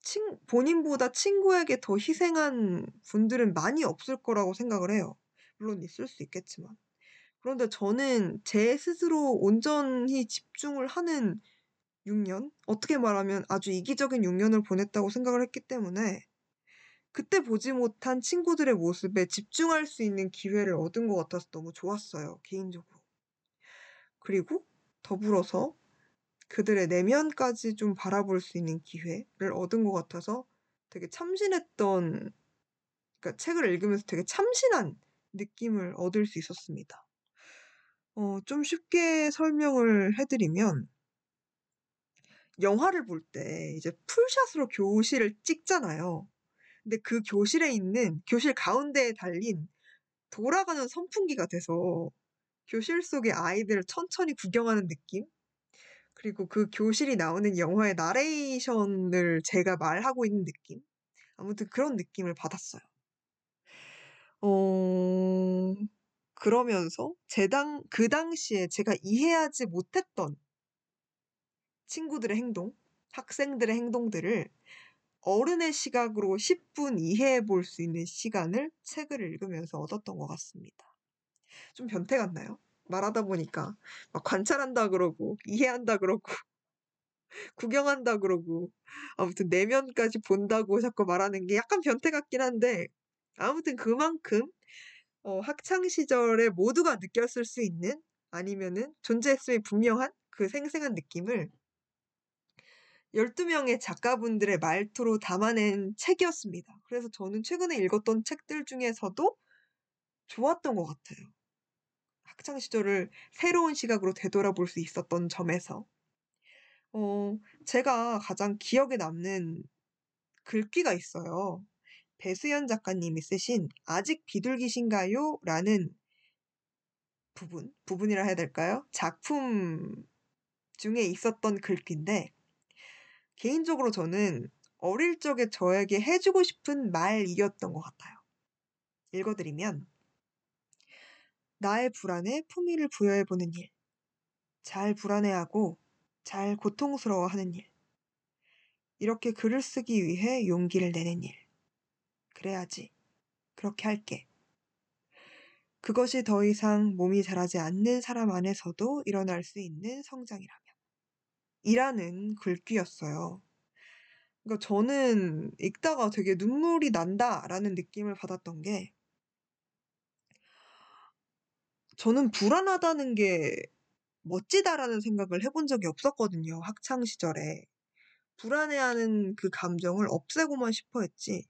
친 본인보다 친구에게 더 희생한 분들은 많이 없을 거라고 생각을 해요. 물론 있을 수 있겠지만. 그런데 저는 제 스스로 온전히 집중을 하는 6 년? 어떻게 말하면 아주 이기적인 6 년을 보냈다고 생각을 했기 때문에 그때 보지 못한 친구들의 모습에 집중할 수 있는 기회를 얻은 것 같아서 너무 좋았어요 개인적으로. 그리고 더불어서 그들의 내면까지 좀 바라볼 수 있는 기회를 얻은 것 같아서 되게 참신했던 그러니까 책을 읽으면서 되게 참신한 느낌을 얻을 수 있었습니다. 어 좀 쉽게 설명을 해 드리면 영화를 볼 때 이제 풀샷으로 교실을 찍잖아요. 근데 그 교실에 있는 교실 가운데에 달린 돌아가는 선풍기가 돼서 교실 속의 아이들을 천천히 구경하는 느낌? 그리고 그 교실이 나오는 영화의 나레이션을 제가 말하고 있는 느낌? 아무튼 그런 느낌을 받았어요. 어 그러면서 제당 그 당시에 제가 이해하지 못했던 친구들의 행동, 학생들의 행동들을 어른의 시각으로 10분 이해해 볼 수 있는 시간을 책을 읽으면서 얻었던 것 같습니다. 좀 변태 같나요? 말하다 보니까 막 관찰한다 그러고 이해한다 그러고 구경한다 그러고 아무튼 내면까지 본다고 자꾸 말하는 게 약간 변태 같긴 한데 아무튼 그만큼 어 학창 시절에 모두가 느꼈을 수 있는 아니면은 존재했음이 분명한 그 생생한 느낌을 12 명의 작가분들의 말투로 담아낸 책이었습니다. 그래서 저는 최근에 읽었던 책들 중에서도 좋았던 것 같아요. 학창 시절을 새로운 시각으로 되돌아볼 수 있었던 점에서. 어 제가 가장 기억에 남는 글귀가 있어요. 배수연 작가님이 쓰신 "아직 비둘기신가요?" 라는 부분, 부분이라 해야 될까요? 작품 중에 있었던 글귀인데 개인적으로 저는 어릴 적에 저에게 해 주고 싶은 말이었던 것 같아요. 읽어 드리면 나의 불안에 품위를 부여해보는 일. 잘 불안해하고 잘 고통스러워하는 일. 이렇게 글을 쓰기 위해 용기를 내는 일. 그래야지. 그렇게 할게. 그것이 더 이상 몸이 자라지 않는 사람 안에서도 일어날 수 있는 성장이라면. 이라는 글귀였어요. 그러니까 저는 읽다가 되게 눈물이 난다라는 느낌을 받았던 게 저는 불안하다는 게 멋지다라는 생각을 해본 적이 없었거든요. 학창 시절에. 불안해하는 그 감정을 없애고만 싶어 했지.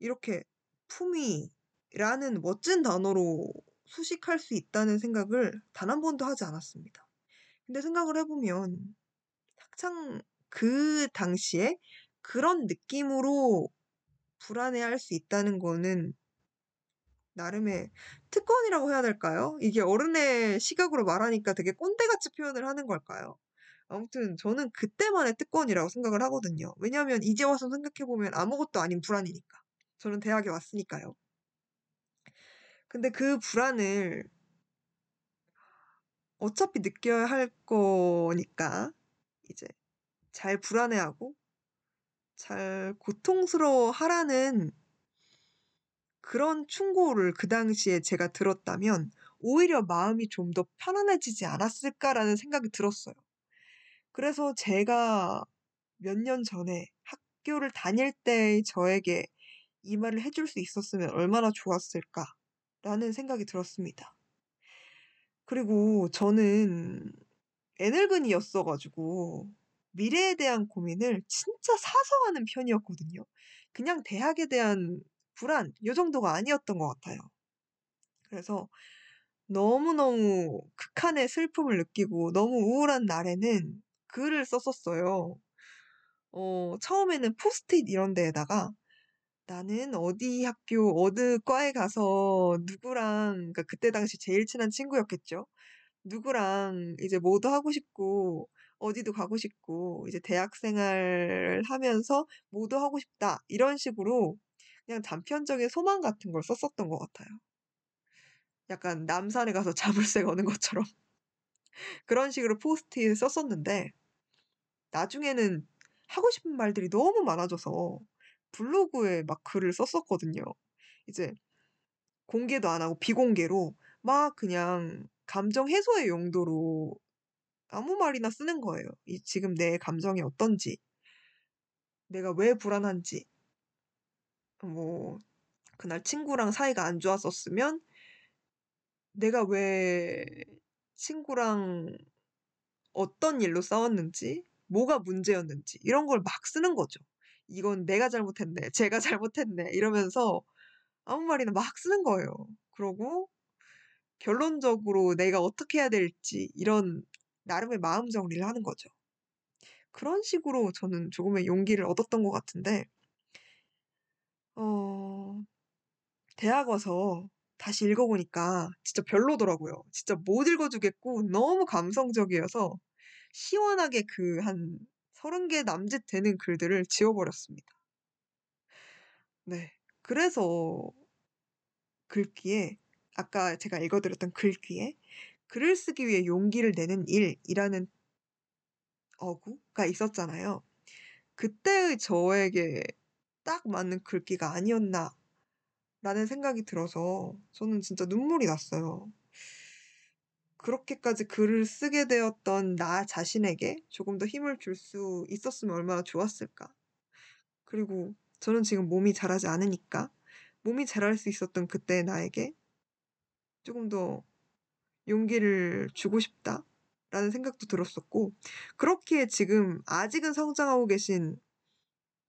이렇게 품위라는 멋진 단어로 수식할 수 있다는 생각을 단 한 번도 하지 않았습니다. 근데 생각을 해보면 학창 그 당시에 그런 느낌으로 불안해할 수 있다는 거는 나름의 특권이라고 해야 될까요? 이게 어른의 시각으로 말하니까 되게 꼰대같이 표현을 하는 걸까요? 아무튼 저는 그때만의 특권이라고 생각을 하거든요. 왜냐하면 이제 와서 생각해보면 아무것도 아닌 불안이니까. 저는 대학에 왔으니까요. 근데 그 불안을 어차피 느껴야 할 거니까 이제 잘 불안해하고 잘 고통스러워 하라는 그런 충고를 그 당시에 제가 들었다면 오히려 마음이 좀 더 편안해지지 않았을까라는 생각이 들었어요. 그래서 제가 몇 년 전에 학교를 다닐 때의 저에게 이 말을 해줄 수 있었으면 얼마나 좋았을까라는 생각이 들었습니다. 그리고 저는 애늙은이였어가지고 미래에 대한 고민을 진짜 사서 하는 편이었거든요. 그냥 대학에 대한 불안, 요 정도가 아니었던 것 같아요. 그래서 너무너무 극한의 슬픔을 느끼고 너무 우울한 날에는 글을 썼었어요. 어, 처음에는 포스트잇 이런 데에다가 나는 어디 학교, 어느 과에 가서 누구랑, 그러니까 그때 당시 제일 친한 친구였겠죠. 누구랑 이제 뭐도 하고 싶고, 어디도 가고 싶고, 이제 대학 생활 하면서 뭐도 하고 싶다. 이런 식으로 그냥 단편적인 소망 같은 걸 썼었던 것 같아요. 약간 남산에 가서 자물쇠 거는 것처럼. 그런 식으로 포스트잇을 썼었는데, 나중에는 하고 싶은 말들이 너무 많아져서 블로그에 막 글을 썼었거든요. 이제 공개도 안 하고 비공개로 막 그냥 감정 해소의 용도로 아무 말이나 쓰는 거예요. 이 지금 내 감정이 어떤지, 내가 왜 불안한지, 뭐 그날 친구랑 사이가 안 좋았었으면 내가 왜 친구랑 어떤 일로 싸웠는지, 뭐가 문제였는지 이런 걸 막 쓰는 거죠. 이건 내가 잘못했네, 제가 잘못했네 이러면서 아무 말이나 막 쓰는 거예요. 그러고 결론적으로 내가 어떻게 해야 될지 이런 나름의 마음 정리를 하는 거죠. 그런 식으로 저는 조금의 용기를 얻었던 것 같은데, 어, 대학 와서 다시 읽어보니까 진짜 별로더라고요. 진짜 못 읽어주겠고 너무 감성적이어서 시원하게 그 한 서른 개 남짓 되는 글들을 지워버렸습니다. 네. 그래서 글귀에 아까 제가 읽어드렸던 글귀에 글을 쓰기 위해 용기를 내는 일이라는 어구가 있었잖아요. 그때의 저에게 딱 맞는 글귀가 아니었나 라는 생각이 들어서 저는 진짜 눈물이 났어요. 그렇게까지 글을 쓰게 되었던 나 자신에게 조금 더 힘을 줄 수 있었으면 얼마나 좋았을까. 그리고 저는 지금 몸이 자라지 않으니까 몸이 자랄 수 있었던 그때의 나에게 조금 더 용기를 주고 싶다 라는 생각도 들었었고, 그렇기에 지금 아직은 성장하고 계신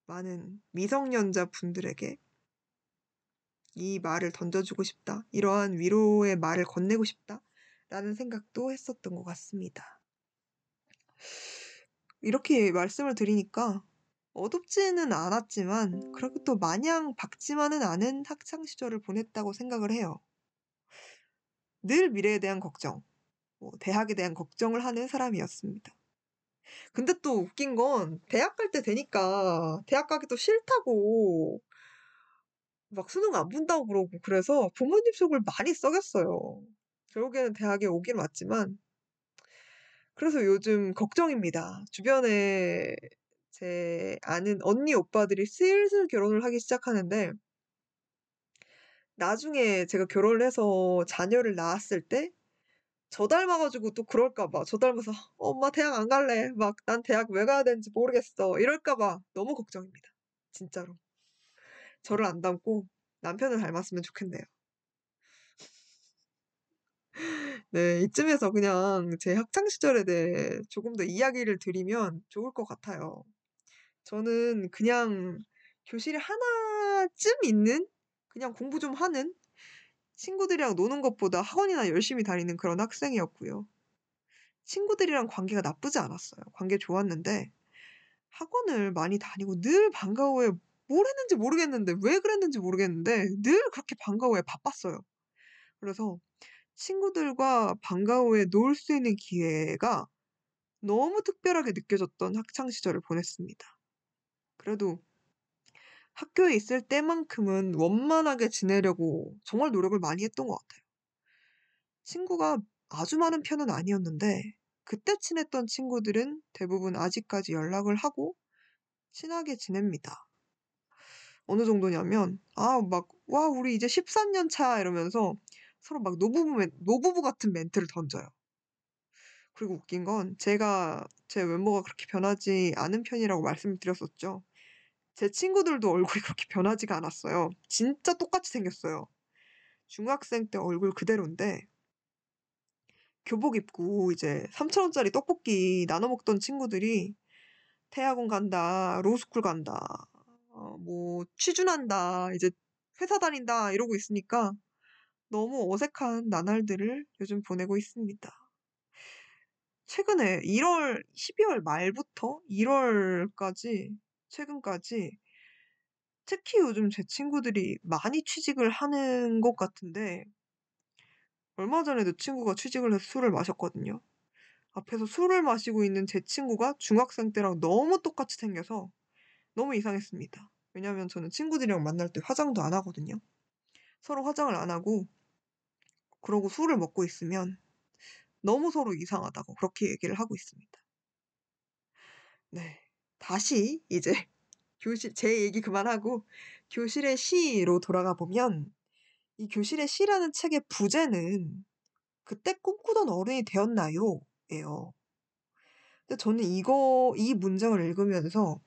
많은 미성년자 분들에게 이 말을 던져주고 싶다. 이러한 위로의 말을 건네고 싶다. 라는 생각도 했었던 것 같습니다. 이렇게 말씀을 드리니까 어둡지는 않았지만 그렇게 또 마냥 밝지만은 않은 학창 시절을 보냈다고 생각을 해요. 늘 미래에 대한 걱정, 뭐 대학에 대한 걱정을 하는 사람이었습니다. 근데 또 웃긴 건 대학 갈 때 되니까 대학 가기 도 싫다고 막 수능 안 본다고 그러고 그래서 부모님 속을 많이 썩였어요. 결국에는 대학에 오긴 왔지만 그래서 요즘 걱정입니다. 주변에 제 아는 언니 오빠들이 슬슬 결혼을 하기 시작하는데 나중에 제가 결혼을 해서 자녀를 낳았을 때 저 닮아 가지고 또 그럴까 봐. 저 닮아서 "엄마 대학 안 갈래. 막 난 대학 왜 가야 되는지 모르겠어." 이럴까 봐 너무 걱정입니다. 진짜로. 저를 안 닮고 남편을 닮았으면 좋겠네요. 네. 이쯤에서 그냥 제 학창 시절에 대해 조금 더 이야기를 드리면 좋을 것 같아요. 저는 그냥 교실에 하나쯤 있는 그냥 공부 좀 하는 친구들이랑 노는 것보다 학원이나 열심히 다니는 그런 학생이었고요. 친구들이랑 관계가 나쁘지 않았어요. 관계 좋았는데 학원을 많이 다니고 늘 방과 후에 뭘 했는지 모르겠는데 왜 그랬는지 모르겠는데 늘 그렇게 방과 후에 바빴어요. 그래서 친구들과 방과 후에 놀 수 있는 기회가 너무 특별하게 느껴졌던 학창 시절을 보냈습니다. 그래도 학교에 있을 때만큼은 원만하게 지내려고 정말 노력을 많이 했던 것 같아요. 친구가 아주 많은 편은 아니었는데 그때 친했던 친구들은 대부분 아직까지 연락을 하고 친하게 지냅니다. 어느 정도냐면 아 막 "와 우리 이제 13년 차." 이러면서 서로 막 노부부 멘 노부부 같은 멘트를 던져요. 그리고 웃긴 건 제가 제 외모가 그렇게 변하지 않은 편이라고 말씀을 드렸었죠. 제 친구들도 얼굴이 그렇게 변하지가 않았어요. 진짜 똑같이 생겼어요. 중학생 때 얼굴 그대로인데 교복 입고 이제 3,000 원짜리 떡볶이 나눠 먹던 친구들이 "대학원 간다. 로스쿨 간다. 어 뭐 취준한다. 이제 회사 다닌다." 이러고 있으니까 너무 어색한 나날들을 요즘 보내고 있습니다. 최근에 1월 12월 말부터 1월까지 최근까지 특히 요즘 제 친구들이 많이 취직을 하는 것 같은데 얼마 전에도 친구가 취직을 해서 술을 마셨거든요. 앞에서 술을 마시고 있는 제 친구가 중학생 때랑 너무 똑같이 생겨서 너무 이상했습니다. 왜냐하면 저는 친구들이랑 만날 때 화장도 안 하거든요. 서로 화장을 안 하고 그러고 술을 먹고 있으면 너무 서로 이상하다고 그렇게 얘기를 하고 있습니다. 네. 다시 이제 교실 제 얘기 그만하고 교실의 시로 돌아가 보면 이 교실의 시라는 책의 부제는 "그때 꿈꾸던 어른이 되었나요?" 예요. 근데 저는 이거 이 문장을 읽으면서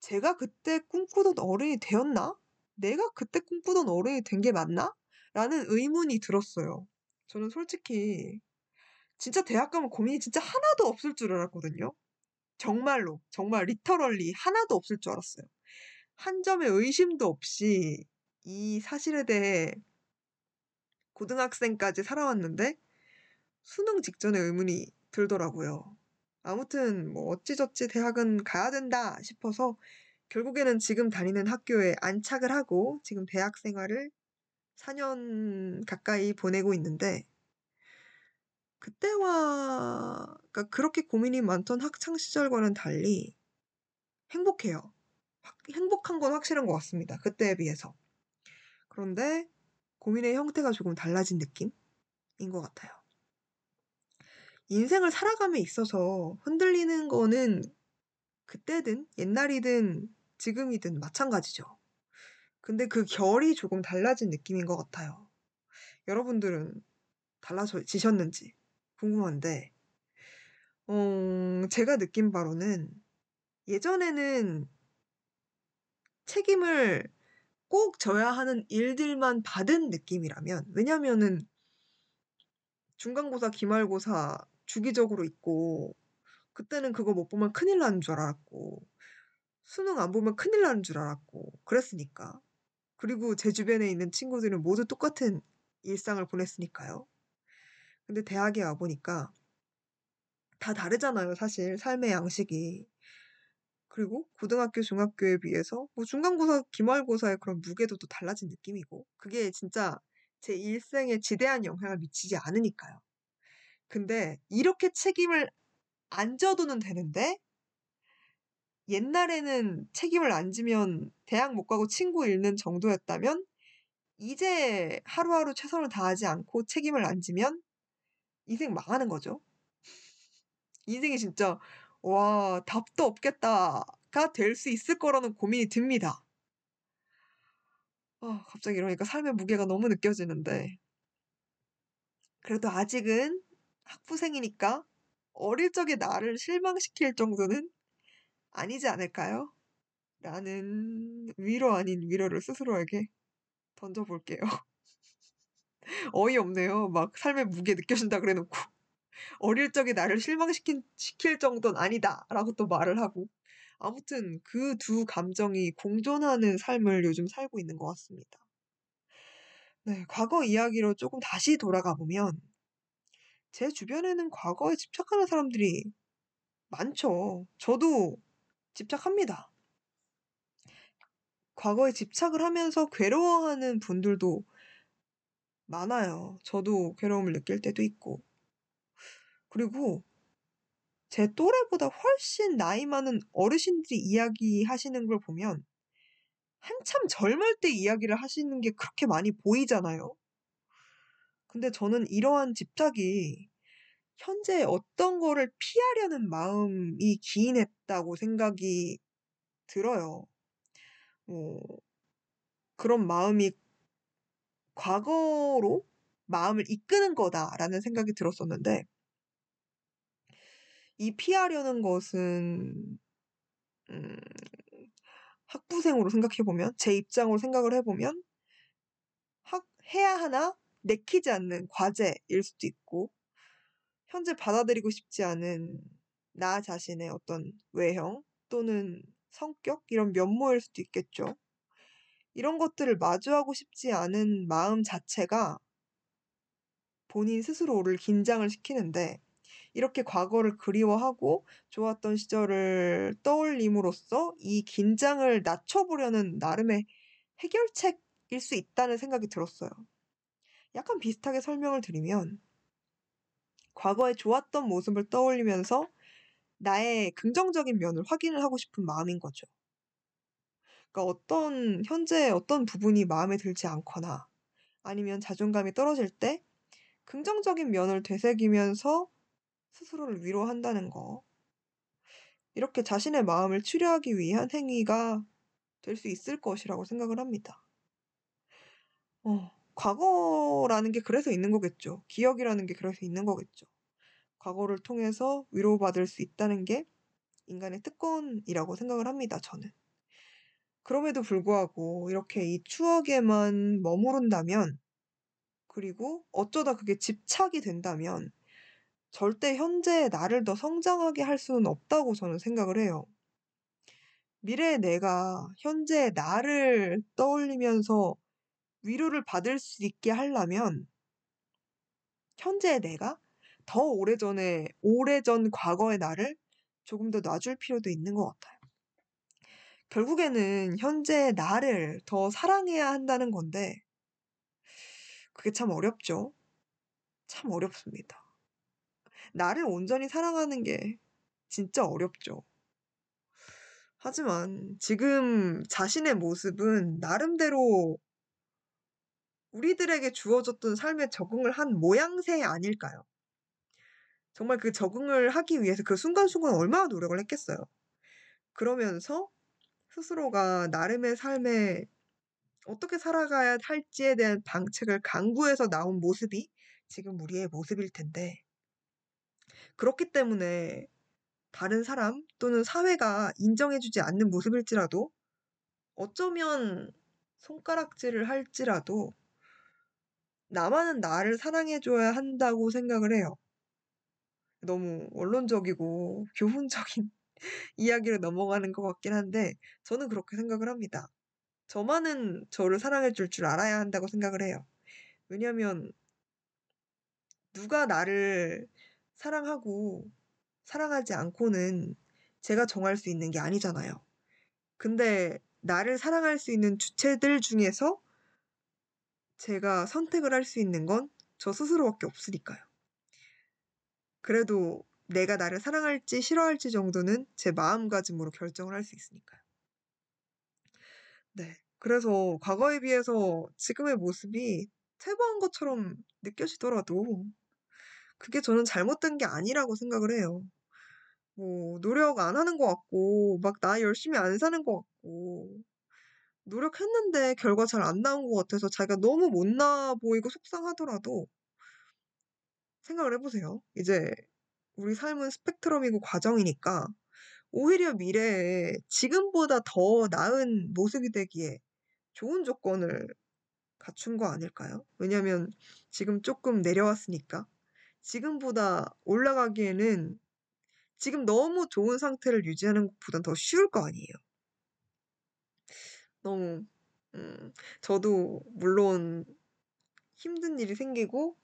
'제가 그때 꿈꾸던 어른이 되었나? 내가 그때 꿈꾸던 어른이 된 게 맞나?' 라는 의문이 들었어요. 저는 솔직히 진짜 대학 가면 고민이 진짜 하나도 없을 줄 알았거든요. 정말로. 정말 리터럴리 하나도 없을 줄 알았어요. 한 점의 의심도 없이 이 사실에 대해 고등학생까지 살아왔는데 수능 직전에 의문이 들더라고요. 아무튼 뭐 어찌저찌 '대학은 가야 된다.' 싶어서 결국에는 지금 다니는 학교에 안착을 하고 지금 대학 생활을 4년 가까이 보내고 있는데 그때와 그러니까 그렇게 고민이 많던 학창 시절과는 달리 행복해요. 확 행복한 건 확실한 것 같습니다, 그때에 비해서. 그런데 고민의 형태가 조금 달라진 느낌인 것 같아요. 인생을 살아감에 있어서 흔들리는 거는 그때든 옛날이든 지금이든 마찬가지죠. 근데 그 결이 조금 달라진 느낌인 것 같아요. 여러분들은 달라져 지셨는지 궁금한데 어 제가 느낀 바로는 예전에는 책임을 꼭 져야 하는 일들만 받은 느낌이라면 왜냐면은 중간고사, 기말고사 주기적으로 있고 그때는 그거 못 보면 큰일 나는 줄 알았고 수능 안 보면 큰일 나는 줄 알았고 그랬으니까. 그리고 제 주변에 있는 친구들은 모두 똑같은 일상을 보냈으니까요. 근데 대학에 와 보니까 다 다르잖아요, 사실 삶의 양식이. 그리고 고등학교, 중학교에 비해서 뭐 중간고사, 기말고사의 그런 무게도 달라진 느낌이고 그게 진짜 제 일생에 지대한 영향을 미치지 않으니까요. 근데 이렇게 책임을 안 져도는 되는데 옛날에는 책임을 안 지면 대학 못 가고 친구 잃는 정도였다면 이제 하루하루 최선을 다하지 않고 책임을 안 지면 인생 망하는 거죠. 인생이 진짜 와 답도 없겠다가 될 수 있을 거라는 고민이 듭니다. 아 갑자기 이러니까 삶의 무게가 너무 느껴지는데 그래도 아직은 학부생이니까 어릴 적의 나를 실망시킬 정도는 아니지 않을까요? 라는 위로 아닌 위로를 스스로에게 던져볼게요. 어이없네요. 막 삶의 무게 느껴진다 그래 놓고 어릴 적의 나를 실망시킨 시킬 정도는 아니다라고 또 말을 하고 아무튼 그 두 감정이 공존하는 삶을 요즘 살고 있는 것 같습니다. 네, 과거 이야기로 조금 다시 돌아가 보면 제 주변에는 과거에 집착하는 사람들이 많죠. 저도 집착합니다. 과거에 집착을 하면서 괴로워하는 분들도 많아요. 저도 괴로움을 느낄 때도 있고. 그리고 제 또래보다 훨씬 나이 많은 어르신들이 이야기하시는 걸 보면 한참 젊을 때 이야기를 하시는 게 그렇게 많이 보이잖아요. 근데 저는 이러한 집착이 현재 어떤 거를 피하려는 마음이 기인했다고 생각이 들어요. 뭐 그런 마음이 과거로 마음을 이끄는 거다라는 생각이 들었었는데 이 피하려는 것은 음, 학부생으로 생각해 보면 제 입장으로 생각을 해보면 학 해야 하나 내키지 않는 과제일 수도 있고 현재 받아들이고 싶지 않은 나 자신의 어떤 외형 또는 성격 이런 면모일 수도 있겠죠. 이런 것들을 마주하고 싶지 않은 마음 자체가 본인 스스로를 긴장을 시키는데 이렇게 과거를 그리워하고 좋았던 시절을 떠올림으로써 이 긴장을 낮춰보려는 나름의 해결책일 수 있다는 생각이 들었어요. 약간 비슷하게 설명을 드리면 과거에 좋았던 모습을 떠올리면서 나의 긍정적인 면을 확인을 하고 싶은 마음인 거죠. 그러니까 어떤 현재 어떤 부분이 마음에 들지 않거나 아니면 자존감이 떨어질 때 긍정적인 면을 되새기면서 스스로를 위로한다는 거. 이렇게 자신의 마음을 치료하기 위한 행위가 될 수 있을 것이라고 생각을 합니다. 어, 과거라는 게 그래서 있는 거겠죠. 기억이라는 게 그래서 있는 거겠죠. 과거를 통해서 위로받을 수 있다는 게 인간의 특권이라고 생각을 합니다, 저는. 그럼에도 불구하고 이렇게 이 추억에만 머무른다면, 그리고 어쩌다 그게 집착이 된다면, 절대 현재의 나를 더 성장하게 할 수는 없다고 저는 생각을 해요. 미래의 내가 현재의 나를 떠올리면서 위로를 받을 수 있게 하려면, 현재의 내가 더 오래전에, 오래전 과거의 나를 조금 더 놔줄 필요도 있는 것 같아요. 결국에는 현재의 나를 더 사랑해야 한다는 건데, 그게 참 어렵죠. 참 어렵습니다. 나를 온전히 사랑하는 게 진짜 어렵죠. 하지만 지금 자신의 모습은 나름대로 우리들에게 주어졌던 삶에 적응을 한 모양새 아닐까요? 정말 그 적응을 하기 위해서 그 순간순간 얼마나 노력을 했겠어요. 그러면서 스스로가 나름의 삶에 어떻게 살아가야 할지에 대한 방책을 강구해서 나온 모습이 지금 우리의 모습일 텐데, 그렇기 때문에 다른 사람 또는 사회가 인정해주지 않는 모습일지라도 어쩌면 손가락질을 할지라도 나만은 나를 사랑해줘야 한다고 생각을 해요. 너무 원론적이고 교훈적인 이야기로 넘어가는 것 같긴 한데 저는 그렇게 생각을 합니다. 저만은 저를 사랑해 줄 줄 알아야 한다고 생각을 해요. 왜냐면 누가 나를 사랑하고 사랑하지 않고는 제가 정할 수 있는 게 아니잖아요. 근데 나를 사랑할 수 있는 주체들 중에서 제가 선택을 할 수 있는 건 저 스스로밖에 없으니까요. 그래도 내가 나를 사랑할지 싫어할지 정도는 제 마음가짐으로 결정을 할 수 있으니까요. 네. 그래서 과거에 비해서 지금의 모습이 퇴보한 것처럼 느껴지더라도 그게 저는 잘못된 게 아니라고 생각을 해요. 뭐 노력 안 하는 것 같고 막 나 열심히 안 사는 것 같고 노력했는데 결과 잘 안 나온 것 같아서 자기가 너무 못나 보이고 속상하더라도 생각을 해보세요. 이제 우리 삶은 스펙트럼이고 과정이니까 오히려 미래에 지금보다 더 나은 모습이 되기에 좋은 조건을 갖춘 거 아닐까요? 왜냐면 지금 조금 내려왔으니까. 지금보다 올라가기에는 지금 너무 좋은 상태를 유지하는 것보단 더 쉬울 거 아니에요. 너무, 음, 저도 물론 힘든 일이 생기고,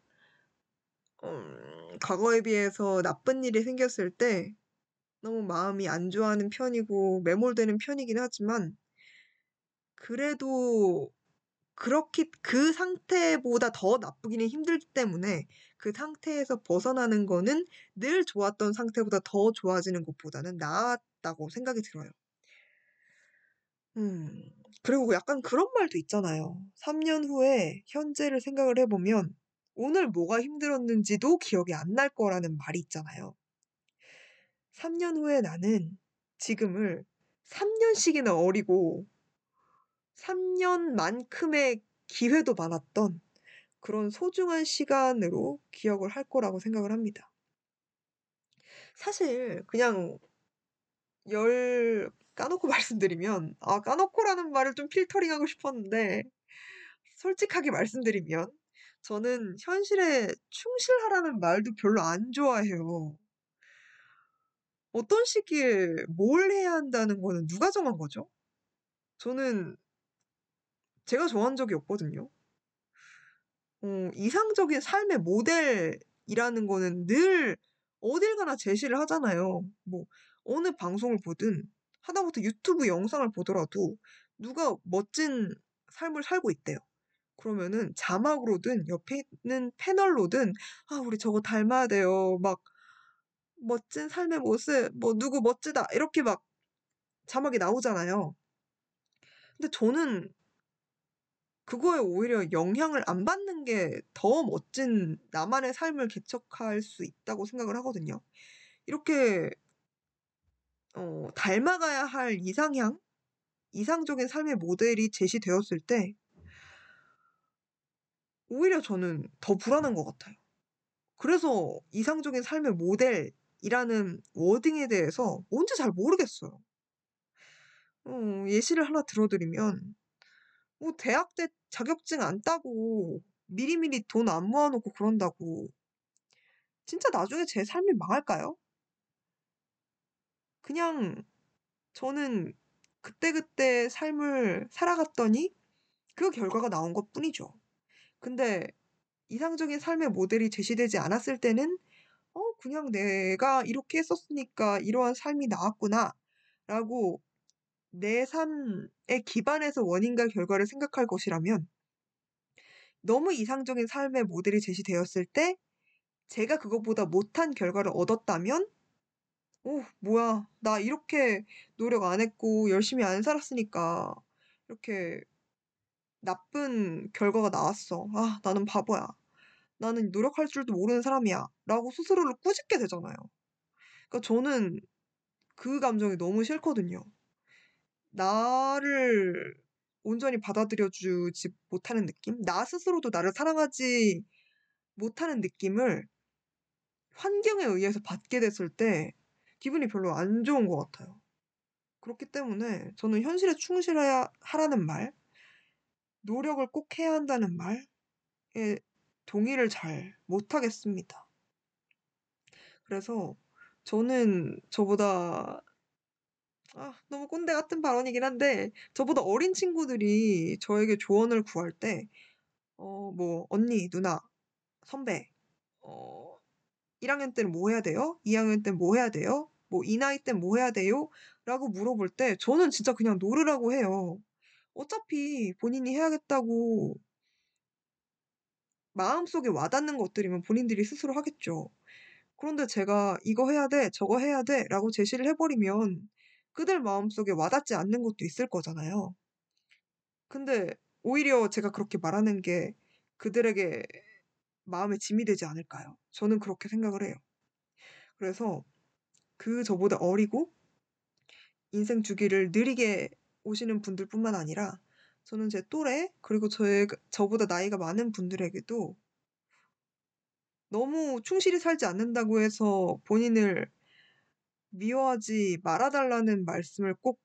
음, 과거에 비해서 나쁜 일이 생겼을 때 너무 마음이 안 좋아하는 편이고 매몰되는 편이긴 하지만 그래도 그렇게 그 상태보다 더 나쁘기는 힘들기 때문에 그 상태에서 벗어나는 거는 늘 좋았던 상태보다 더 좋아지는 것보다는 나았다고 생각이 들어요. 음, 그리고 약간 그런 말도 있잖아요. 3년 후에 현재를 생각을 해보면 오늘 뭐가 힘들었는지도 기억이 안 날 거라는 말이 있잖아요. 3년 후에 나는 지금을 3년씩이나 어리고 3년만큼의 기회도 많았던 그런 소중한 시간으로 기억을 할 거라고 생각을 합니다. 사실 그냥 열 까놓고 말씀드리면 아 까놓고라는 말을 좀 필터링하고 싶었는데 솔직하게 말씀드리면 저는 현실에 충실하라는 말도 별로 안 좋아해요. 어떤 시기에 뭘 해야 한다는 거는 누가 정한 거죠? 저는 제가 정한 적이 없거든요. 어, 이상적인 삶의 모델이라는 거는 늘 어딜 가나 제시를 하잖아요. 뭐 어느 방송을 보든 하다못해 유튜브 영상을 보더라도 누가 멋진 삶을 살고 있대요. 그러면은 자막으로든 옆에 있는 패널로든 아 우리 저거 닮아야 돼요. 막 멋진 삶의 모습, 뭐 누구 멋지다 이렇게 막 자막이 나오잖아요. 근데 저는 그거에 오히려 영향을 안 받는 게 더 멋진 나만의 삶을 개척할 수 있다고 생각을 하거든요. 이렇게 어, 닮아가야 할 이상향, 이상적인 삶의 모델이 제시되었을 때 오히려 저는 더 불안한 것 같아요. 그래서 이상적인 삶의 모델이라는 워딩에 대해서 뭔지 잘 모르겠어요. 어, 예시를 하나 들어드리면 뭐 대학 때 자격증 안 따고 미리미리 돈 안 모아놓고 그런다고 진짜 나중에 제 삶이 망할까요? 그냥 저는 그때그때 삶을 살아갔더니 그 결과가 나온 것 뿐이죠. 근데 이상적인 삶의 모델이 제시되지 않았을 때는 어, 그냥 내가 이렇게 했었으니까 이러한 삶이 나왔구나. 라고 내 삶에 기반해서 원인과 결과를 생각할 것이라면 너무 이상적인 삶의 모델이 제시되었을 때 제가 그것보다 못한 결과를 얻었다면 오, 뭐야. 나 이렇게 노력 안 했고 열심히 안 살았으니까 이렇게 나쁜 결과가 나왔어. 아, 나는 바보야. 나는 노력할 줄도 모르는 사람이야. 라고 스스로를 꾸짖게 되잖아요. 그러니까 저는 그 감정이 너무 싫거든요. 나를 온전히 받아들여주지 못하는 느낌? 나 스스로도 나를 사랑하지 못하는 느낌을 환경에 의해서 받게 됐을 때 기분이 별로 안 좋은 것 같아요. 그렇기 때문에 저는 현실에 충실해야 하라는 말, 노력을 꼭 해야 한다는 말에 동의를 잘 못하겠습니다. 그래서 저는 저보다 아, 너무 꼰대 같은 발언이긴 한데 저보다 어린 친구들이 저에게 조언을 구할 때 어, 뭐 언니, 누나, 선배, 어, 1학년 때는 뭐 해야 돼요? 2학년 때는 뭐 해야 돼요? 뭐 이 나이 때는 뭐 해야 돼요? 라고 물어볼 때 저는 진짜 그냥 노르라고 해요. 어차피 본인이 해야겠다고 마음속에 와닿는 것들이면 본인들이 스스로 하겠죠. 그런데 제가 이거 해야 돼, 저거 해야 돼 라고 제시를 해버리면 그들 마음속에 와닿지 않는 것도 있을 거잖아요. 근데 오히려 제가 그렇게 말하는 게 그들에게 마음에 짐이 되지 않을까요? 저는 그렇게 생각을 해요. 그래서 그 저보다 어리고 인생 주기를 느리게 오시는 분들뿐만 아니라 저는 제 또래 그리고 저의 저보다 나이가 많은 분들에게도 너무 충실히 살지 않는다고 해서 본인을 미워하지 말아 달라는 말씀을 꼭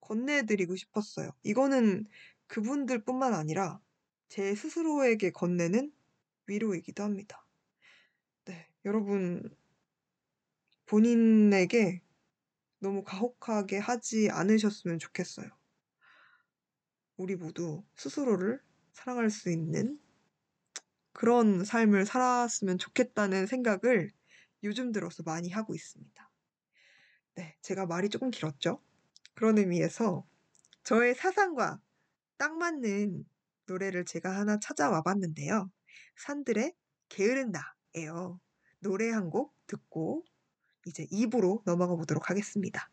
건네 드리고 싶었어요. 이거는 그분들뿐만 아니라 제 스스로에게 건네는 위로이기도 합니다. 네. 여러분 본인에게 너무 가혹하게 하지 않으셨으면 좋겠어요. 우리 모두 스스로를 사랑할 수 있는 그런 삶을 살았으면 좋겠다는 생각을 요즘 들어서 많이 하고 있습니다. 네. 제가 말이 조금 길었죠? 그런 의미에서 저의 사상과 딱 맞는 노래를 제가 하나 찾아와 봤는데요. 산들의 게으른다예요. 노래 한 곡 듣고 이제 2부로 넘어가 보도록 하겠습니다.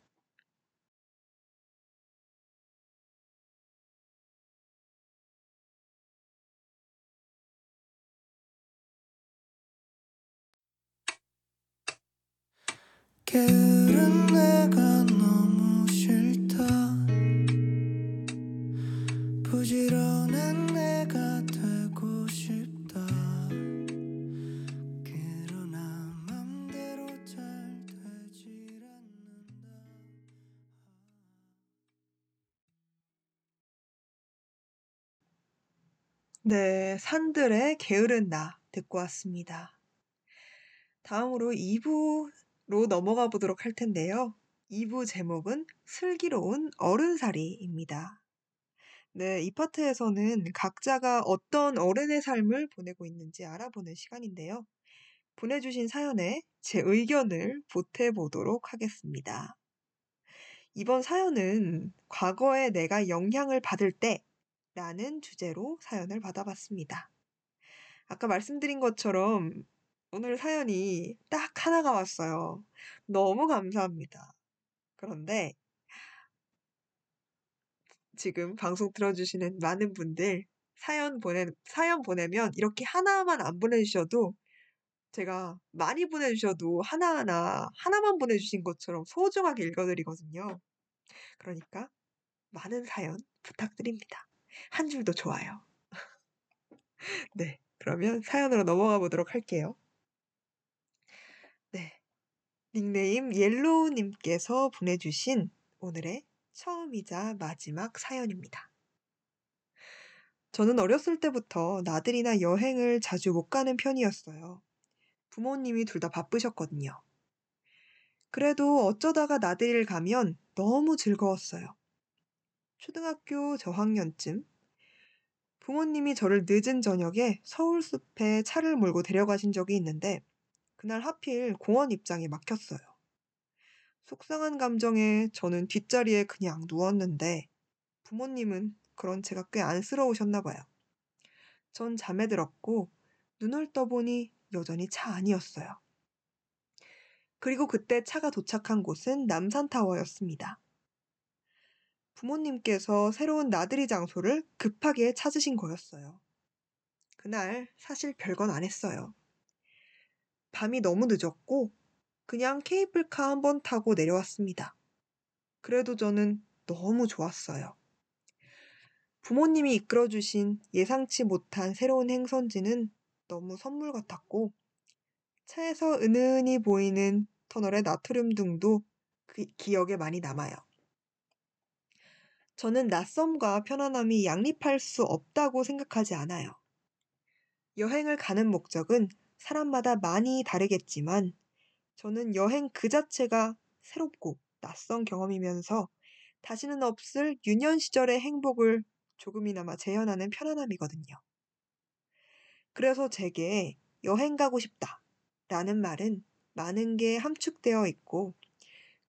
게 산들의 게으른 나 듣고 왔습니다. 다음으로 2부로 넘어가 보도록 할 텐데요. 2부 제목은 슬기로운 어른살이입니다. 네. 이 파트에서는 각자가 어떤 어른의 삶을 보내고 있는지 알아보는 시간인데요. 보내주신 사연에 제 의견을 보태 보도록 하겠습니다. 이번 사연은 과거에 내가 영향을 받을 때 라는 주제로 사연을 받아봤습니다. 아까 말씀드린 것처럼 오늘 사연이 딱 하나가 왔어요. 너무 감사합니다. 그런데 지금 방송 들어주시는 많은 분들 사연 보내, 사연 보내면 이렇게 하나만 안 보내주셔도 제가 많이 보내주셔도 하나하나, 하나만 보내주신 것처럼 소중하게 읽어드리거든요. 그러니까 많은 사연 부탁드립니다. 한 줄도 좋아요. 네. 그러면 사연으로 넘어가 보도록 할게요. 네. 닉네임 옐로우님께서 보내주신 오늘의 처음이자 마지막 사연입니다. 저는 어렸을 때부터 나들이나 여행을 자주 못 가는 편이었어요. 부모님이 둘 다 바쁘셨거든요. 그래도 어쩌다가 나들이를 가면 너무 즐거웠어요. 초등학교 저학년쯤 부모님이 저를 늦은 저녁에 서울숲에 차를 몰고 데려가신 적이 있는데 그날 하필 공원 입장이 막혔어요. 속상한 감정에 저는 뒷자리에 그냥 누웠는데 부모님은 그런 제가 꽤 안쓰러우셨나 봐요. 전 잠에 들었고 눈을 떠보니 여전히 차 안이었어요. 그리고 그때 차가 도착한 곳은 남산타워였습니다. 부모님께서 새로운 나들이 장소를 급하게 찾으신 거였어요. 그날 사실 별건 안 했어요. 밤이 너무 늦었고 그냥 케이블카 한 번 타고 내려왔습니다. 그래도 저는 너무 좋았어요. 부모님이 이끌어주신 예상치 못한 새로운 행선지는 너무 선물 같았고 차에서 은은히 보이는 터널의 나트륨 등도 그 기억에 많이 남아요. 저는 낯섦과 편안함이 양립할 수 없다고 생각하지 않아요. 여행을 가는 목적은 사람마다 많이 다르겠지만 저는 여행 그 자체가 새롭고 낯선 경험이면서 다시는 없을 유년 시절의 행복을 조금이나마 재현하는 편안함이거든요. 그래서 제게 여행 가고 싶다 라는 말은 많은 게 함축되어 있고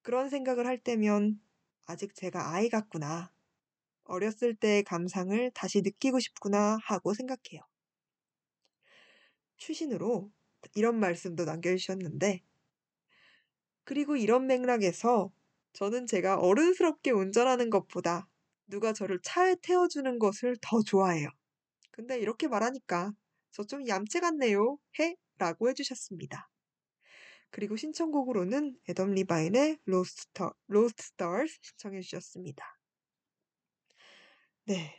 그런 생각을 할 때면 아직 제가 아이 같구나. 어렸을 때의 감상을 다시 느끼고 싶구나 하고 생각해요. 추신으로 이런 말씀도 남겨주셨는데, 그리고 이런 맥락에서 저는 제가 어른스럽게 운전하는 것보다 누가 저를 차에 태워주는 것을 더 좋아해요. 근데 이렇게 말하니까 저 좀 얌체 같네요. 헤, 라고 해주셨습니다. 그리고 신청곡으로는 애덤 리바인의 Lost, Lost Stars 신청해 주셨습니다. 네.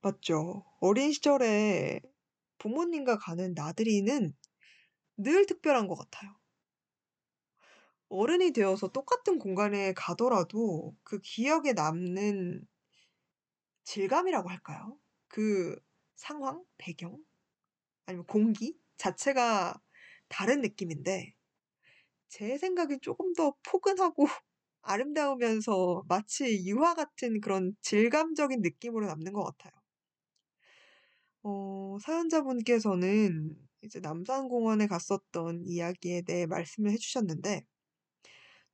맞죠. 어린 시절에 부모님과 가는 나들이는 늘 특별한 것 같아요. 어른이 되어서 똑같은 공간에 가더라도 그 기억에 남는 질감이라고 할까요? 그 상황, 배경, 아니면 공기 자체가 다른 느낌인데 제 생각엔 조금 더 포근하고 아름다우면서 마치 유화 같은 그런 질감적인 느낌으로 남는 것 같아요. 어, 사연자분께서는 이제 남산공원에 갔었던 이야기에 대해 말씀을 해주셨는데,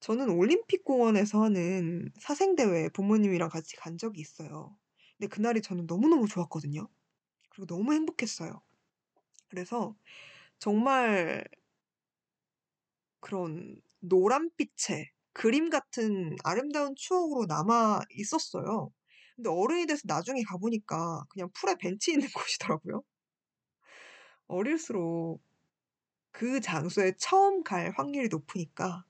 저는 올림픽 공원에서 하는 사생대회에 부모님이랑 같이 간 적이 있어요. 근데 그날이 저는 너무너무 좋았거든요. 그리고 너무 행복했어요. 그래서 정말 그런 노란빛의 그림 같은 아름다운 추억으로 남아 있었어요. 근데 어른이 돼서 나중에 가보니까 그냥 풀에 벤치 있는 곳이더라고요. 어릴수록 그 장소에 처음 갈 확률이 높으니까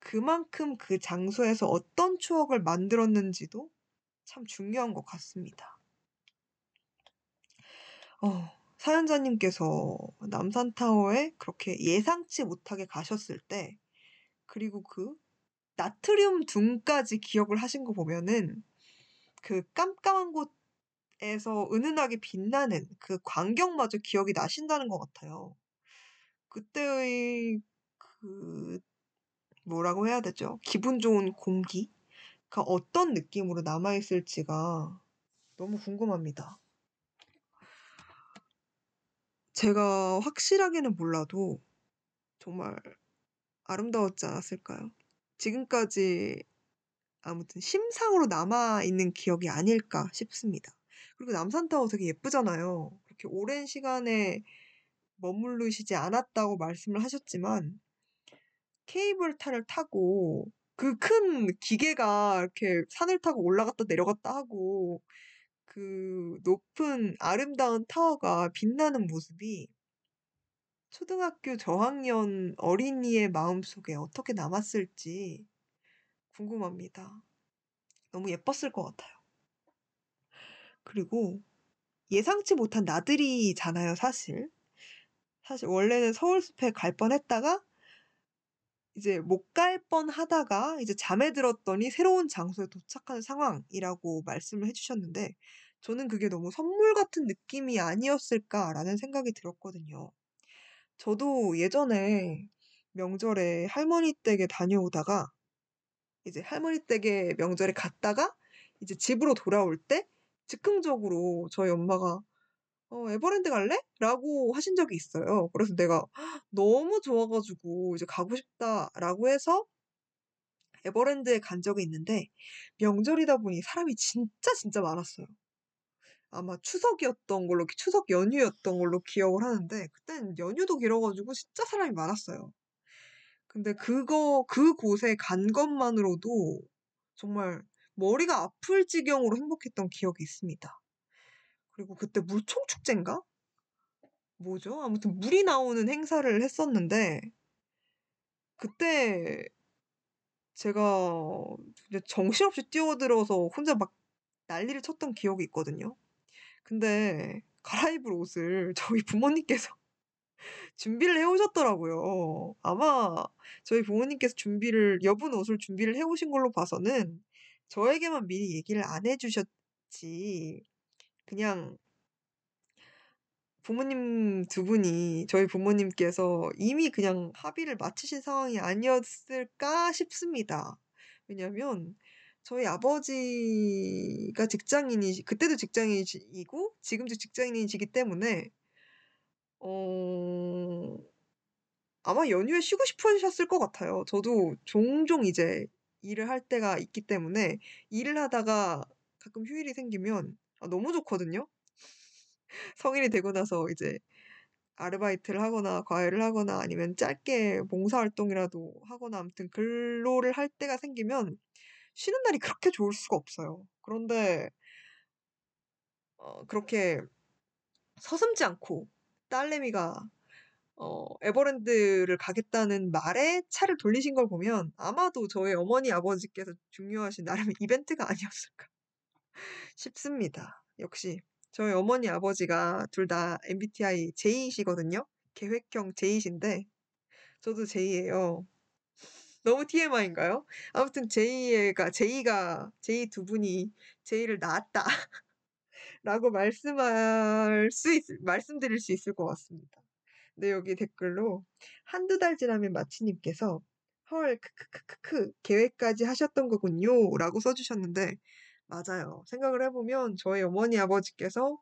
그만큼 그 장소에서 어떤 추억을 만들었는지도 참 중요한 것 같습니다. 어, 사연자님께서 남산타워에 그렇게 예상치 못하게 가셨을 때, 그리고 그 나트륨 둥까지 기억을 하신 거 보면은 그 깜깜한 곳에서 은은하게 빛나는 그 광경마저 기억이 나신다는 것 같아요. 그때의 그 뭐라고 해야 되죠? 기분 좋은 공기가 어떤 느낌으로 남아있을지가 너무 궁금합니다. 제가 확실하게는 몰라도 정말 아름다웠지 않았을까요? 지금까지 아무튼 심상으로 남아있는 기억이 아닐까 싶습니다. 그리고 남산타워 되게 예쁘잖아요. 그렇게 오랜 시간에 머무르시지 않았다고 말씀을 하셨지만 케이블카를 타고 그 큰 기계가 이렇게 산을 타고 올라갔다 내려갔다 하고 그 높은 아름다운 타워가 빛나는 모습이 초등학교 저학년 어린이의 마음속에 어떻게 남았을지 궁금합니다. 너무 예뻤을 것 같아요. 그리고 예상치 못한 나들이잖아요, 사실. 사실 원래는 서울숲에 갈 뻔했다가 이제 못 갈 뻔하다가 이제 잠에 들었더니 새로운 장소에 도착한 상황이라고 말씀을 해주셨는데 저는 그게 너무 선물 같은 느낌이 아니었을까라는 생각이 들었거든요. 저도 예전에 명절에 할머니 댁에 다녀오다가 이제 할머니 댁에 명절에 갔다가 이제 집으로 돌아올 때 즉흥적으로 저희 엄마가 어, 에버랜드 갈래? 라고 하신 적이 있어요. 그래서 내가 너무 좋아가지고 이제 가고 싶다라고 해서 에버랜드에 간 적이 있는데 명절이다 보니 사람이 진짜 진짜 많았어요. 아마 추석이었던 걸로, 추석 연휴였던 걸로 기억을 하는데 그땐 연휴도 길어가지고 진짜 사람이 많았어요. 근데 그거, 그 곳에 간 것만으로도 정말 머리가 아플 지경으로 행복했던 기억이 있습니다. 그리고 그때 물총 축제인가? 뭐죠? 아무튼 물이 나오는 행사를 했었는데, 그때 제가 정신없이 뛰어들어서 혼자 막 난리를 쳤던 기억이 있거든요. 근데 갈아입을 옷을 저희 부모님께서 준비를 해오셨더라고요. 아마 저희 부모님께서 준비를, 여분 옷을 준비를 해오신 걸로 봐서는 저에게만 미리 얘기를 안 해주셨지. 그냥 부모님 두 분이 저희 부모님께서 이미 그냥 합의를 마치신 상황이 아니었을까 싶습니다. 왜냐면 저희 아버지가 직장인이 그때도 직장인이시고 지금도 직장인이시기 때문에 어 아마 연휴에 쉬고 싶으셨을 것 같아요. 저도 종종 이제 일을 할 때가 있기 때문에 일을 하다가 가끔 휴일이 생기면 아 너무 좋거든요. 성인이 되고 나서 이제 아르바이트를 하거나 과외를 하거나 아니면 짧게 봉사활동이라도 하거나 아무튼 근로를 할 때가 생기면 쉬는 날이 그렇게 좋을 수가 없어요. 그런데 어, 그렇게 서슴지 않고 딸내미가 어, 에버랜드를 가겠다는 말에 차를 돌리신 걸 보면 아마도 저의 어머니 아버지께서 중요하신 나름의 이벤트가 아니었을까 싶습니다. 역시 저희 어머니 아버지가 둘 다 MBTI J이시거든요. 계획형 J이신데 저도 J예요. 너무 TMI인가요? 아무튼 J가 J가 J 두 분이 J를 낳았다. 라고 말씀할 수 있, 말씀드릴 수 있을 것 같습니다. 근데 여기 댓글로 한두 달 지나면 마치님께서 헐 크크크크크 계획까지 하셨던 거군요 라고 써주셨는데 맞아요. 생각을 해보면 저희 어머니 아버지께서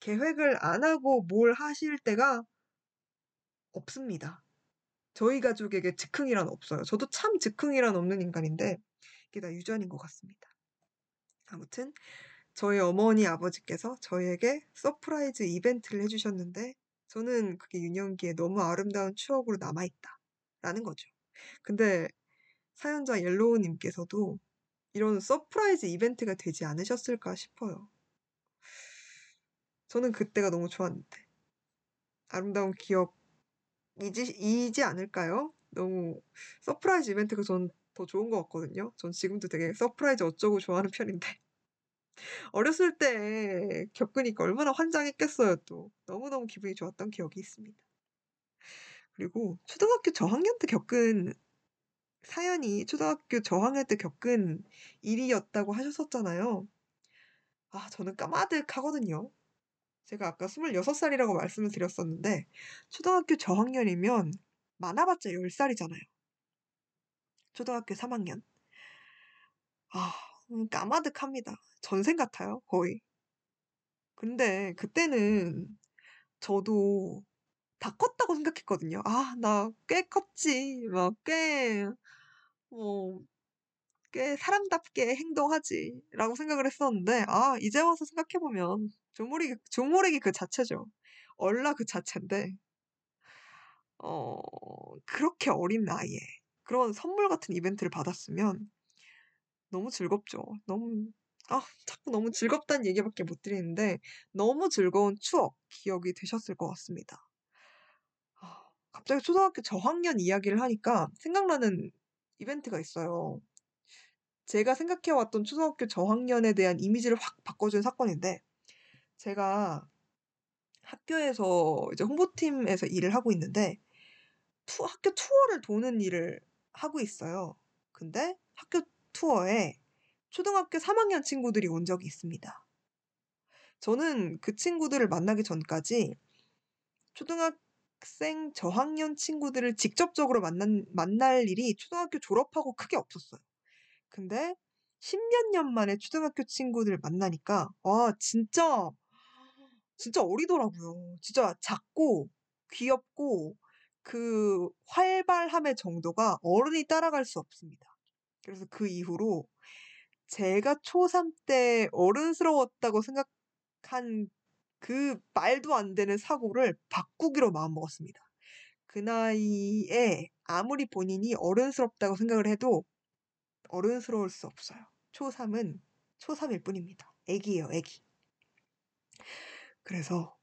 계획을 안 하고 뭘 하실 때가 없습니다. 저희 가족에게 즉흥이란 없어요. 저도 참 즉흥이란 없는 인간인데 이게 다 유전인 것 같습니다. 아무튼 저희 어머니 아버지께서 저희에게 surprise 이벤트를 해주셨는데 저는 그게 유년기에 너무 아름다운 추억으로 남아있다. 라는 거죠. 근데 사연자 옐로우님께서도 이런 surprise 이벤트가 되지 않으셨을까 싶어요. 저는 그때가 너무 좋았는데. 아름다운 기억이지, 이지 않을까요? 너무 surprise 이벤트가 전 더 좋은 것 같거든요. 전 지금도 되게 surprise 어쩌고 좋아하는 편인데. 어렸을 때 겪으니까 얼마나 환장했겠어요, 또. 너무너무 기분이 좋았던 기억이 있습니다. 그리고 초등학교 저학년 때 겪은 사연이 초등학교 저학년 때 겪은 일이었다고 하셨었잖아요. 아, 저는 까마득 하거든요. 제가 아까 26살이라고 말씀을 드렸었는데, 초등학교 저학년이면 많아봤자 10살이잖아요. 초등학교 3학년. 아, 음, 까마득합니다. 전생 같아요, 거의. 근데 그때는 저도 다 컸다고 생각했거든요. 아, 나 꽤 컸지. 막 꽤, 뭐, 꽤 사람답게 행동하지. 라고 생각을 했었는데, 아, 이제 와서 생각해보면, 조모르기, 조모르기 그 자체죠. 얼라 그 자체인데, 어, 그렇게 어린 나이에 그런 선물 같은 이벤트를 받았으면 너무 즐겁죠. 너무, 아, 자꾸 너무 즐겁다는 얘기밖에 못 드리는데, 너무 즐거운 추억, 기억이 되셨을 것 같습니다. 아, 갑자기 초등학교 저학년 이야기를 하니까 생각나는 이벤트가 있어요. 제가 생각해왔던 초등학교 저학년에 대한 이미지를 확 바꿔준 사건인데, 제가 학교에서 이제 홍보팀에서 일을 하고 있는데, 투, 학교 투어를 도는 일을 하고 있어요. 근데 학교 투어에 초등학교 3학년 친구들이 온 적이 있습니다. 저는 그 친구들을 만나기 전까지 초등학생 저학년 친구들을 직접적으로 만난, 만날 일이 초등학교 졸업하고 크게 없었어요. 근데 십몇 년 만에 초등학교 친구들 만나니까, 와, 진짜, 진짜 어리더라고요. 진짜 작고, 귀엽고, 그 활발함의 정도가 어른이 따라갈 수 없습니다. 그래서 그 이후로 제가 초3 때 어른스러웠다고 생각한 그 말도 안 되는 사고를 바꾸기로 마음먹었습니다. 그 나이에 아무리 본인이 어른스럽다고 생각을 해도 어른스러울 수 없어요. 초3은 초3일 뿐입니다. 애기예요, 애기. 그래서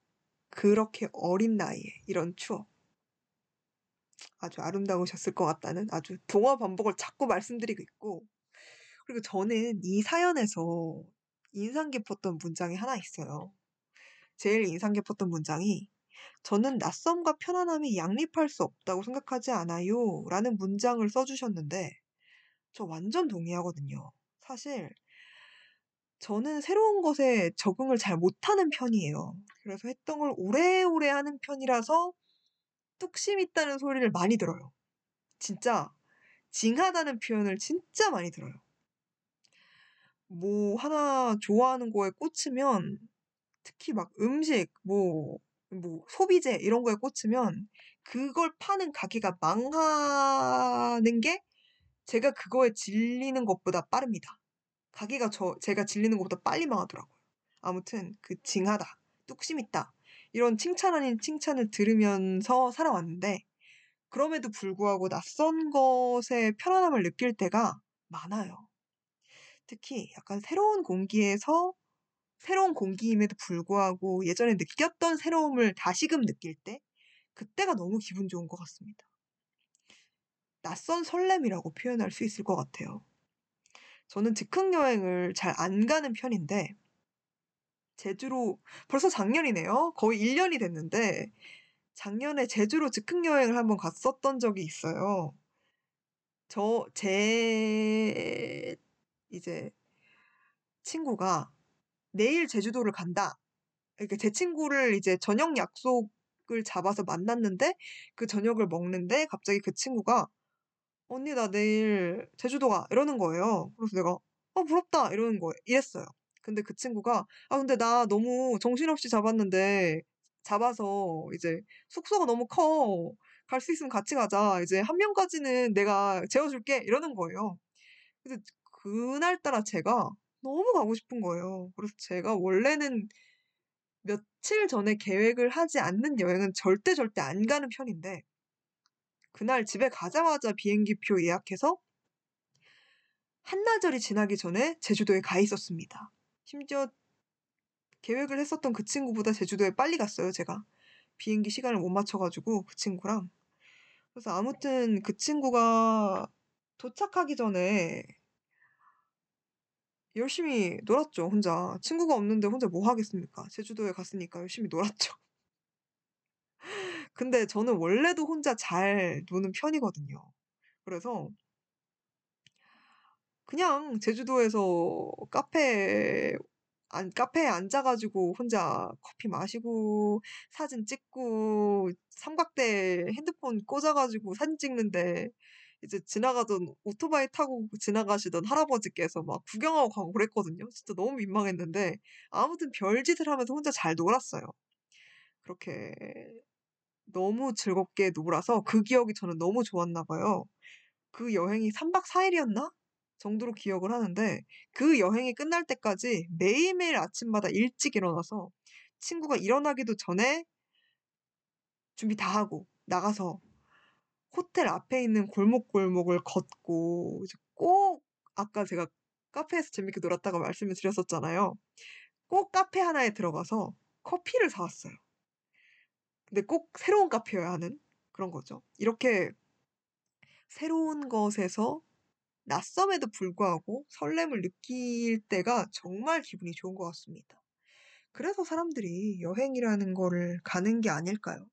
그렇게 어린 나이에 이런 추억 아주 아름다우셨을 것 같다는 아주 동화 반복을 자꾸 말씀드리고 있고 그리고 저는 이 사연에서 인상 깊었던 문장이 하나 있어요. 제일 인상 깊었던 문장이 저는 낯섦과 편안함이 양립할 수 없다고 생각하지 않아요. 라는 문장을 써주셨는데 저 완전 동의하거든요. 사실 저는 새로운 것에 적응을 잘 못하는 편이에요. 그래서 했던 걸 오래오래 하는 편이라서 뚝심 있다는 소리를 많이 들어요. 진짜 징하다는 표현을 진짜 많이 들어요. 뭐 하나 좋아하는 거에 꽂히면 특히 막 음식, 뭐, 뭐 소비재 이런 거에 꽂히면 그걸 파는 가게가 망하는 게 제가 그거에 질리는 것보다 빠릅니다. 가게가 저 제가 질리는 것보다 빨리 망하더라고요. 아무튼 그 징하다, 뚝심 있다 이런 칭찬 아닌 칭찬을 들으면서 살아왔는데 그럼에도 불구하고 낯선 것에 편안함을 느낄 때가 많아요. 특히 약간 새로운 공기에서 새로운 공기임에도 불구하고 예전에 느꼈던 새로움을 다시금 느낄 때 그때가 너무 기분 좋은 것 같습니다. 낯선 설렘이라고 표현할 수 있을 것 같아요. 저는 즉흥 여행을 잘 안 가는 편인데 제주로 벌써 작년이네요. 거의 1년이 됐는데 작년에 제주로 즉흥 여행을 한번 갔었던 적이 있어요. 저 제 이제 친구가 "내일 제주도를 간다." 이렇게 제 친구를 이제 저녁 약속을 잡아서 만났는데 그 저녁을 먹는데 갑자기 그 친구가 " 언니 나 내일 제주도 가." 이러는 거예요. 그래서 내가 "어 부럽다." 이러는 거예 이랬어요. 근데 그 친구가 "아 근데 나 너무 정신없이 잡았는데 잡아서 이제 숙소가 너무 커. 갈 수 있으면 같이 가자. 이제 한 명까지는 내가 재워 줄게." 이러는 거예요. 근데 그날따라 제가 너무 가고 싶은 거예요. 그래서 제가 원래는 며칠 전에 계획을 하지 않는 여행은 절대 절대 안 가는 편인데 그날 집에 가자마자 비행기표 예약해서 한나절이 지나기 전에 제주도에 가 있었습니다. 심지어 계획을 했었던 그 친구보다 제주도에 빨리 갔어요, 제가. 비행기 시간을 못 맞춰 가지고 그 친구랑. 그래서 아무튼 그 친구가 도착하기 전에 열심히 놀았죠, 혼자. 친구가 없는데 혼자 뭐 하겠습니까? 제주도에 갔으니까 열심히 놀았죠. 근데 저는 원래도 혼자 잘 노는 편이거든요. 그래서 그냥 제주도에서 카페 안 카페에 앉아 가지고 혼자 커피 마시고 사진 찍고 삼각대에 핸드폰 꽂아 가지고 사진 찍는데 이제 지나가던 오토바이 타고 지나가시던 할아버지께서 막 구경하고 가고 그랬거든요. 진짜 너무 민망했는데 아무튼 별짓을 하면서 혼자 잘 놀았어요. 그렇게 너무 즐겁게 놀아서 그 기억이 저는 너무 좋았나 봐요. 그 여행이 3박 4 일이었나? 정도로 기억을 하는데 그 여행이 끝날 때까지 매일매일 아침마다 일찍 일어나서 친구가 일어나기도 전에 준비 다 하고 나가서 호텔 앞에 있는 골목골목을 걷고 꼭 아까 제가 카페에서 재밌게 놀았다고 말씀을 드렸었잖아요. 꼭 카페 하나에 들어가서 커피를 사 왔어요. 근데 꼭 새로운 카페여야 하는 그런 거죠. 이렇게 새로운 것에서 낯섦에도 불구하고 설렘을 느낄 때가 정말 기분이 좋은 것 같습니다. 그래서 사람들이 여행이라는 거를 가는 게 아닐까요?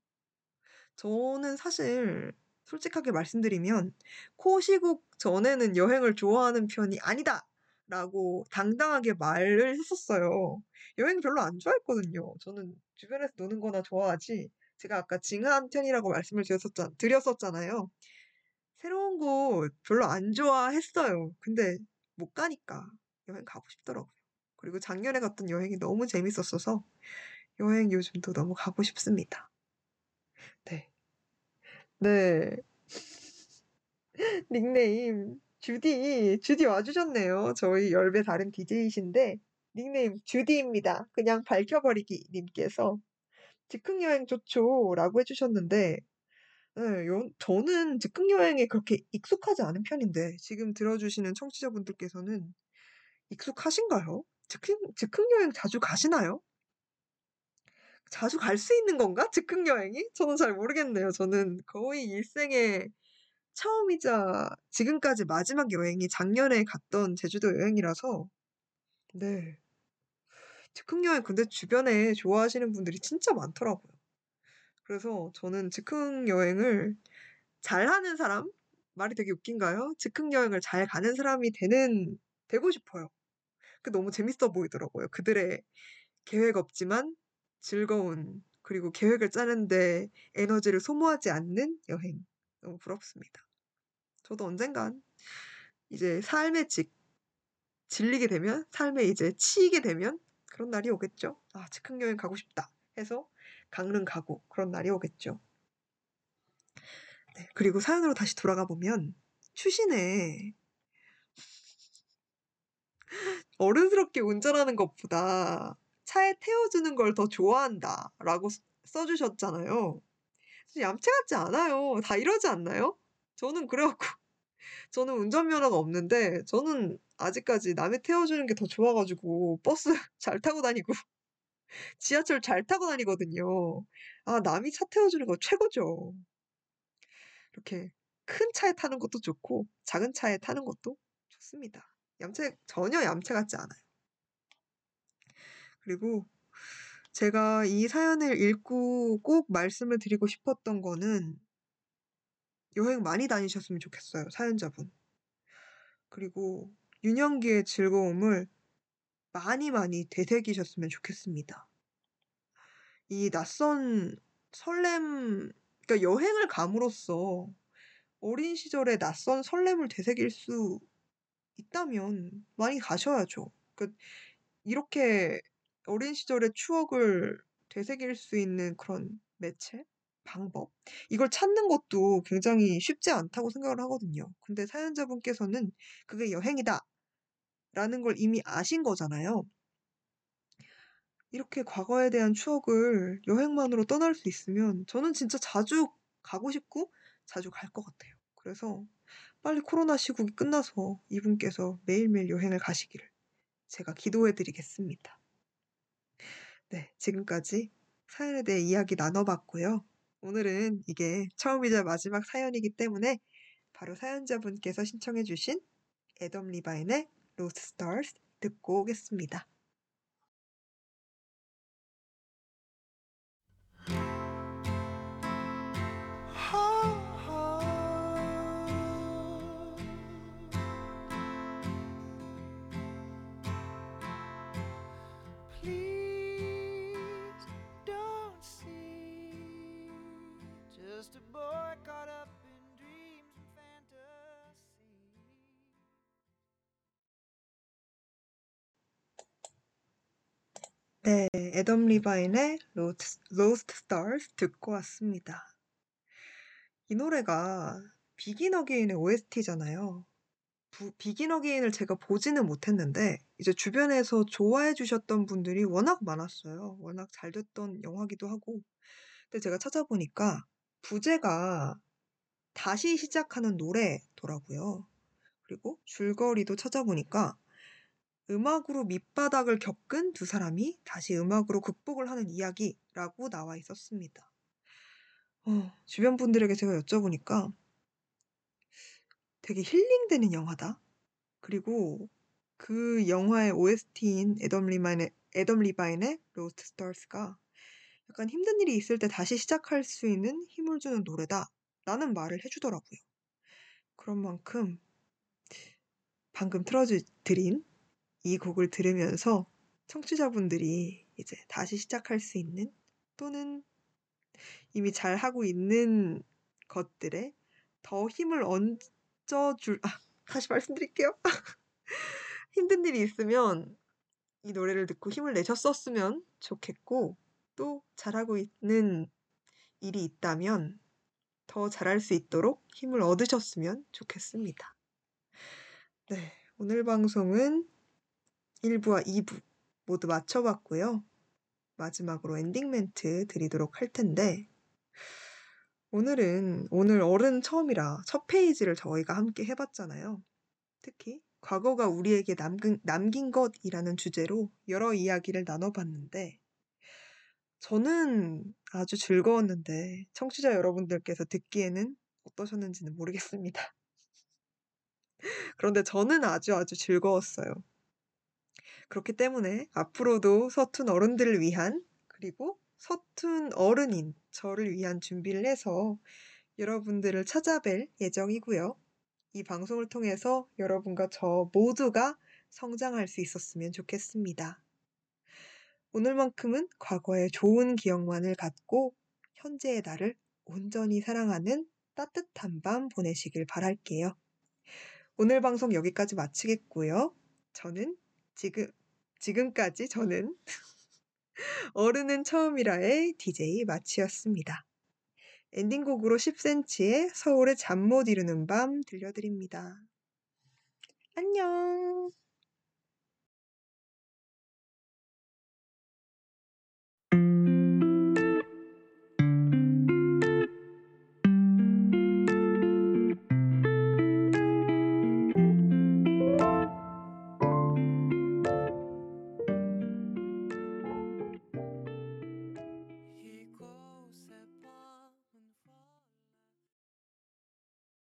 저는 사실 솔직하게 말씀드리면 코시국 전에는 여행을 좋아하는 편이 아니다 라고 당당하게 말을 했었어요. 여행 별로 안 좋아했거든요. 저는 주변에서 노는 거나 좋아하지 제가 아까 징한 편이라고 말씀을 드렸었잖 드렸었잖아요. 새로운 곳 별로 안 좋아했어요. 근데 못 가니까 여행 가고 싶더라고요. 그리고 작년에 갔던 여행이 너무 재밌었어서 여행 요즘도 너무 가고 싶습니다. 네. 네. 닉네임 주디, 주디 와 주셨네요. 저희 10배 다른 DJ이신데 닉네임 주디입니다. 그냥 밝혀버리기 님께서 " 즉흥 여행 좋죠."라고 해 주셨는데 예여 저는 즉흥 여행에 그렇게 익숙하지 않은 편인데 지금 들어 주시는 청취자분들께서는 익숙하신가요? 즉흥 즉흥 여행 자주 가시나요? 자주 갈 수 있는 건가? 즉흥 여행이? 저는 잘 모르겠네요. 저는 거의 일생에 처음이자 지금까지 마지막 여행이 작년에 갔던 제주도 여행이라서 네. 즉흥 여행 근데 주변에 좋아하시는 분들이 진짜 많더라고요. 그래서 저는 즉흥 여행을 잘하는 사람? 말이 되게 웃긴가요? 즉흥 여행을 잘 가는 사람이 되는 되고 싶어요. 그 너무 재밌어 보이더라고요. 그들의 계획 없지만 즐거운 그리고 계획을 짜는데 에너지를 소모하지 않는 여행. 너무 부럽습니다. 저도 언젠간 이제 삶에 직 질리게 되면 삶에 이제 치이게 되면 그런 날이 오겠죠. '아 즉흥 여행 가고 싶다.' 해서 강릉 가고 그런 날이 오겠죠. 네. 그리고 사연으로 다시 돌아가 보면 추신에 "어른스럽게 운전하는 것보다 차에 태워 주는 걸 더 좋아한다."라고 써써 주셨잖아요. 얌체 같지 않아요. 다 이러지 않나요? 저는 그래 갖고 저는 운전면허가 없는데 저는 아직까지 남이 태워주는 게 더 좋아가지고 버스 잘 타고 다니고 지하철 잘 타고 다니거든요. 아, 남이 차 태워주는 거 최고죠. 이렇게 큰 차에 타는 것도 좋고 작은 차에 타는 것도 좋습니다. 얌체 전혀 얌체 같지 않아요. 그리고 제가 이 사연을 읽고 꼭 말씀을 드리고 싶었던 거는 여행 많이 다니셨으면 좋겠어요, 사연자분. 그리고 유년기의 즐거움을 많이 많이 되새기셨으면 좋겠습니다. 이 낯선 설렘, 그러니까 여행을 감으로써 어린 시절의 낯선 설렘을 되새길 수 있다면 많이 가셔야죠. 그 이렇게 어린 시절의 추억을 되새길 수 있는 그런 매체? 방법? 이걸 찾는 것도 굉장히 쉽지 않다고 생각을 하거든요. 근데 사연자분께서는 그게 여행이다. 라는 걸 이미 아신 거잖아요. 이렇게 과거에 대한 추억을 여행만으로 떠날 수 있으면 저는 진짜 자주 가고 싶고 자주 갈 것 같아요. 그래서 빨리 코로나 시국이 끝나서 이분께서 매일매일 여행을 가시기를 제가 기도해 드리겠습니다. 네, 지금까지 사연에 대해 이야기 나눠봤고요. 오늘은 이게 처음이자 마지막 사연이기 때문에 바로 사연자분께서 신청해주신 애덤 리바인의 로스 스타즈 듣고 오겠습니다. 네, 애덤 리바인의 Lost, Lost Stars 듣고 왔습니다. 이 노래가 Begin Again의 OST잖아요. Begin Again을 제가 보지는 못했는데 이제 주변에서 좋아해 주셨던 분들이 워낙 많았어요. 워낙 잘 됐던 영화기도 하고. 근데 제가 찾아보니까 부제가 다시 시작하는 노래더라고요. 그리고 줄거리도 찾아보니까 음악으로 밑바닥을 겪은 두 사람이 다시 음악으로 극복을 하는 이야기라고 나와 있었습니다. 어, 주변 분들에게 제가 여쭤보니까 되게 힐링되는 영화다. 그리고 그 영화의 OST인 애덤 리바인의, 애덤 리바인의 로스트 스타즈가 약간 힘든 일이 있을 때 다시 시작할 수 있는 힘을 주는 노래다. 라는 말을 해주더라고요. 그런 만큼 방금 틀어드린 이 곡을 들으면서 청취자분들이 이제 다시 시작할 수 있는 또는 이미 잘 하고 있는 것들에 더 힘을 얹어줄, 아, 다시 말씀드릴게요. 힘든 일이 있으면 이 노래를 듣고 힘을 내셨었으면 좋겠고, 또 잘하고 있는 일이 있다면 더 잘할 수 있도록 힘을 얻으셨으면 좋겠습니다. 네, 오늘 방송은 1부와 2부 모두 마쳐봤고요. 마지막으로 엔딩 멘트 드리도록 할 텐데, 오늘은 오늘 어른 처음이라 첫 페이지를 저희가 함께 해봤잖아요. 특히 과거가 우리에게 남긴, 남긴 것이라는 주제로 여러 이야기를 나눠봤는데, 저는 아주 즐거웠는데, 청취자 여러분들께서 듣기에는 어떠셨는지는 모르겠습니다. 그런데 저는 아주 아주 즐거웠어요. 그렇기 때문에 앞으로도 서툰 어른들을 위한, 그리고 서툰 어른인 저를 위한 준비를 해서 여러분들을 찾아뵐 예정이고요. 이 방송을 통해서 여러분과 저 모두가 성장할 수 있었으면 좋겠습니다. 오늘만큼은 과거의 좋은 기억만을 갖고 현재의 나를 온전히 사랑하는 따뜻한 밤 보내시길 바랄게요. 오늘 방송 여기까지 마치겠고요. 저는 지금, 지금까지 저는 어른은 처음이라의 DJ 마치였습니다. 엔딩곡으로 10cm의 서울의 잠 못 이루는 밤 들려드립니다. 안녕!